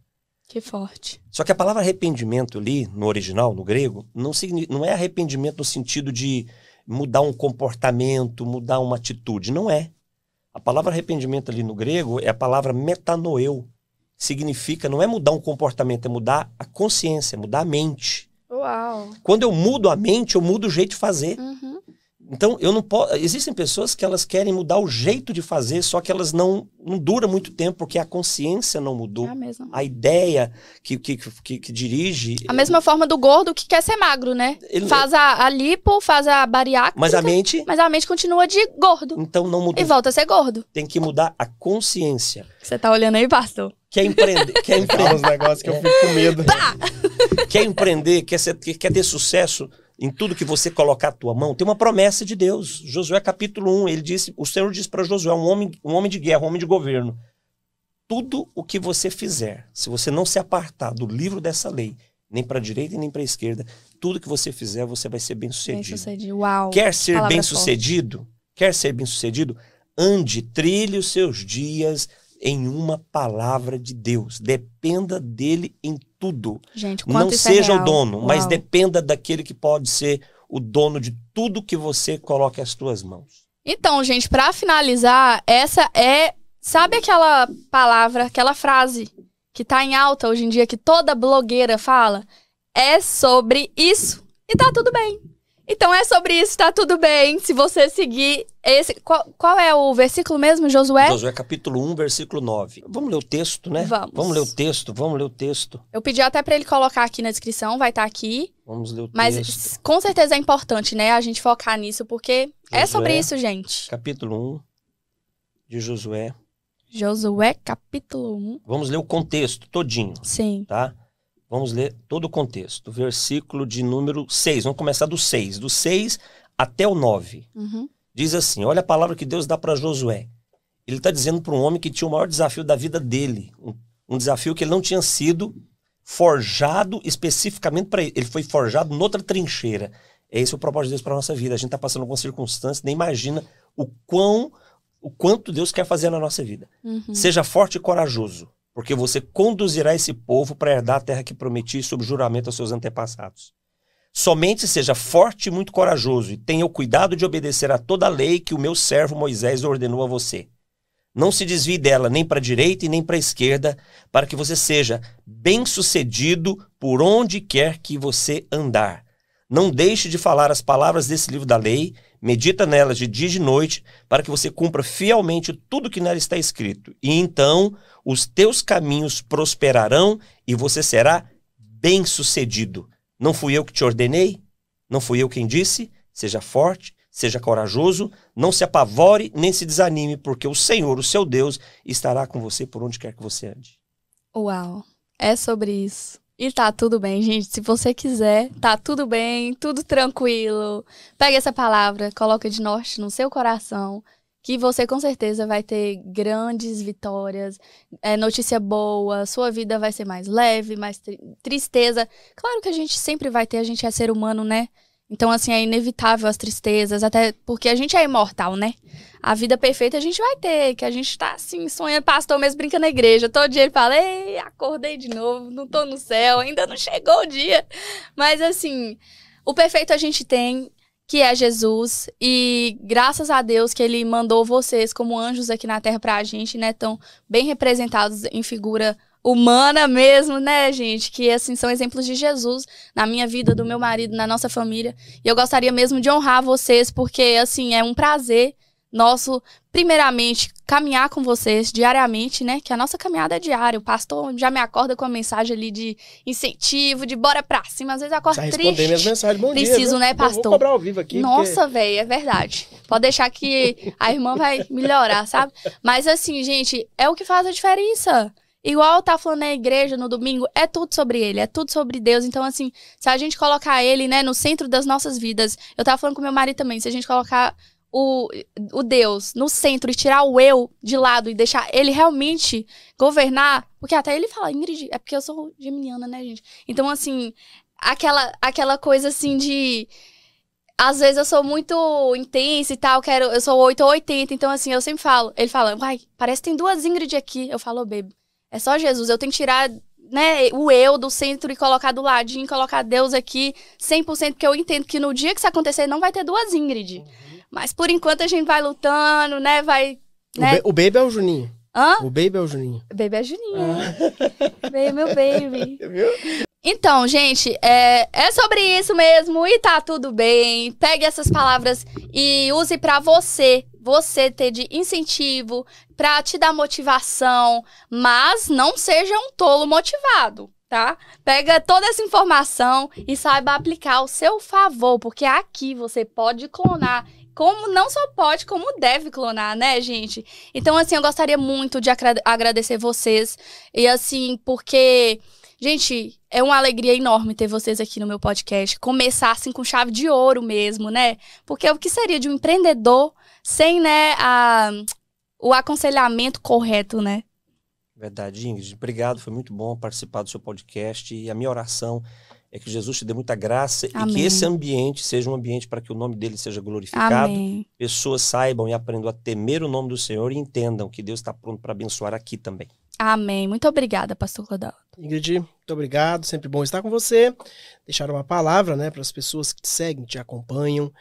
Que forte. Só que a palavra arrependimento ali, no original, no grego, não, significa, não é arrependimento no sentido de mudar um comportamento, mudar uma atitude. Não é. A palavra arrependimento ali no grego é a palavra metanoeu. Significa, não é mudar um comportamento, é mudar a consciência, mudar a mente. Uau. Quando eu mudo a mente, eu mudo o jeito de fazer. Uhum. Então, eu não posso. Existem pessoas que elas querem mudar o jeito de fazer, só que elas não, não duram muito tempo porque a consciência não mudou. É a mesma. A ideia que, que, que, que dirige. A mesma forma do gordo que quer ser magro, né? Ele- Faz a, a lipo, faz a bariátrica, Mas a mente, mas a mente continua de gordo. então, não mudou. E volta a ser gordo. Tem que mudar a consciência. Você tá olhando aí, pastor? Quer empreender, quer, Fala empre uns negócios que eu fico com medo. quer empreender, quer, ser- quer ter sucesso em tudo que você colocar a tua mão, tem uma promessa de Deus. Josué capítulo 1, ele disse, o Senhor disse para Josué, um homem, um homem de guerra, um homem de governo, tudo o que você fizer, se você não se apartar do livro dessa lei, nem para a direita e nem para a esquerda, tudo que você fizer, você vai ser bem Bem sucedido. sucedido. Uau. Quer ser Palavra bem sucedido? Quer ser bem sucedido? Ande, trilhe os seus dias em uma palavra de Deus. Dependa dele em tudo. Gente, quanto Não é seja o real. dono, mas Uau. dependa daquele que pode ser o dono de tudo que você coloque às tuas mãos. Então, gente, pra finalizar, essa é. Sabe aquela palavra, aquela frase que tá em alta hoje em dia, que toda blogueira fala? É sobre isso. E tá tudo bem. Então é sobre isso, tá tudo bem. Se você seguir esse. Qual, qual é o versículo mesmo, Josué? Josué capítulo 1, versículo 9. Vamos ler o texto, né? Vamos. ler o texto, vamos ler o texto. Eu pedi até pra ele colocar aqui na descrição, vai estar aqui. Vamos ler o Mas texto. com certeza é importante, né, a gente focar nisso, porque é Josué. sobre isso, gente. Capítulo 1 de Josué. Josué, capítulo 1. Vamos ler o contexto todinho. Sim. tá? Vamos ler todo o contexto. Versículo de número 6. Vamos começar do 6. Do 6 até o 9. Uhum. Diz assim: olha a palavra que Deus dá para Josué. Ele está dizendo para um homem que tinha o maior desafio da vida dele. Um, um desafio que ele não tinha sido forjado especificamente para ele. Ele foi forjado noutra trincheira. Esse é o propósito de Deus para nossa vida. A gente está passando algumas circunstâncias, nem imagina o quão, o quanto Deus quer fazer na nossa vida. Uhum. Seja forte e corajoso, porque você conduzirá esse povo para herdar a terra que prometi sob juramento aos seus antepassados. Somente seja forte e muito corajoso, e tenha o cuidado de obedecer a toda a lei que o meu servo Moisés ordenou a você. Não se desvie dela nem para a direita e nem para a esquerda, para que você seja bem-sucedido por onde quer que você andar. Não deixe de falar as palavras desse livro da lei, medita nelas de dia e de noite, para que você cumpra fielmente tudo que nela está escrito. E então os teus caminhos prosperarão e você será bem-sucedido. Não fui eu que te ordenei? Não fui eu quem disse? Seja forte, seja corajoso, não se apavore nem se desanime, porque o Senhor, o seu Deus, estará com você por onde quer que você ande. Uau, é sobre isso. E tá tudo bem, gente. Se você quiser, tá tudo bem, tudo tranquilo. Pega essa palavra, coloca de norte no seu coração, que você com certeza vai ter grandes vitórias, é, notícia boa, sua vida vai ser mais leve, mais tri tristeza. Claro que a gente sempre vai ter, a gente é ser humano, né? Então, assim, é inevitável as tristezas, até porque a gente é imortal, né? A vida perfeita a gente vai ter, que a gente tá, assim, sonhando, pastor mesmo brinca na igreja. Todo dia ele fala, ei, acordei de novo, não tô no céu, ainda não chegou o dia. Mas, assim, o perfeito a gente tem, que é Jesus, e graças a Deus que ele mandou vocês como anjos aqui na terra pra gente, né? Tão bem representados em figura humana mesmo, né, gente? Que assim são exemplos de Jesus na minha vida, do meu marido, na nossa família. E eu gostaria mesmo de honrar vocês, porque assim é um prazer nosso, primeiramente, caminhar com vocês diariamente, né? Que a nossa caminhada é diária. O pastor já me acorda com a mensagem ali de incentivo, de bora pra cima. Às vezes acorda Já triste. minhas mensagens. Bom Preciso, dia, né, pastor? Vou cobrar ao vivo aqui. Nossa, velho, é verdade. Pode deixar que a irmã vai melhorar, sabe? Mas assim, gente, é o que faz a diferença. Igual tá falando na igreja no domingo, é tudo sobre ele, é tudo sobre Deus. Então, assim, se a gente colocar ele, né, no centro das nossas vidas, eu tava falando com meu marido também, se a gente colocar o, o Deus no centro e tirar o eu de lado e deixar ele realmente governar, porque até ele fala, Ingrid, é porque eu sou geminiana, né, gente? Então, assim, aquela, aquela coisa assim de às vezes eu sou muito intensa e tal, quero, eu sou 8 ou 80, então assim, eu sempre falo, ele fala, uai, parece que tem duas Ingrid aqui. Eu falo, "Ô, baby, é só Jesus, eu tenho que tirar, né, o eu do centro e colocar do ladinho, colocar Deus aqui 100%, porque eu entendo que no dia que isso acontecer não vai ter duas Ingrid. Mas por enquanto a gente vai lutando, né, vai, O, né? ba- o baby é o Juninho. Hã? O baby é o Juninho. Baby é Juninho. Baby, meu baby. Viu? Então, gente, é, é sobre isso mesmo e tá tudo bem. Pegue essas palavras e use pra você, você ter de incentivo, pra te dar motivação, mas não seja um tolo motivado, tá? Pega toda essa informação e saiba aplicar ao seu favor, porque aqui você pode clonar como não só pode, como deve clonar, né, gente? Então, assim, eu gostaria muito de agra- agradecer vocês. E assim, porque, gente, é uma alegria enorme ter vocês aqui no meu podcast. Começar assim com chave de ouro mesmo, né? Porque o que seria de um empreendedor sem, né, a, o aconselhamento correto, né? Verdade, Ingrid. Obrigado, foi muito bom participar do seu podcast. E a minha oração é que Jesus te dê muita graça e Amém. que esse ambiente seja um ambiente para que o nome dele seja glorificado. Amém. Pessoas saibam e aprendam a temer o nome do Senhor e entendam que Deus está pronto para abençoar aqui também. Amém. Muito obrigada, pastor Clodal. Ingrid, muito obrigado. Sempre bom estar com você. Deixar uma palavra, né, para as pessoas que te seguem, te acompanham.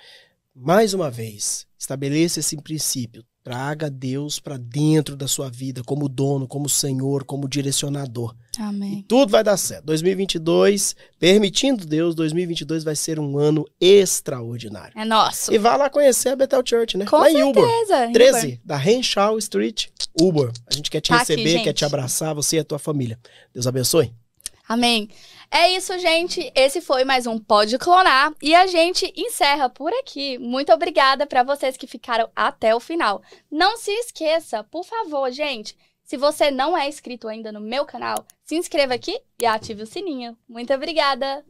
Mais uma vez, estabeleça esse princípio. Traga Deus para dentro da sua vida, como dono, como Senhor, como direcionador. E Amém. tudo vai dar certo. 2022, permitindo Deus, 2022 vai ser um ano extraordinário. É nosso. E vá lá conhecer a Bethel Church, né? Com lá em Uber. Beleza. 13, da Renshaw Street, Uber. A gente quer te Tá aqui, receber, quer gente. te abraçar, você e a tua família. Deus abençoe. Amém. É isso, gente. Esse foi mais um Pode Clonar e a gente encerra por aqui. Muito obrigada para vocês que ficaram até o final. Não se esqueça, por favor, gente, se você não é inscrito ainda no meu canal, se inscreva aqui e ative o sininho. Muito obrigada.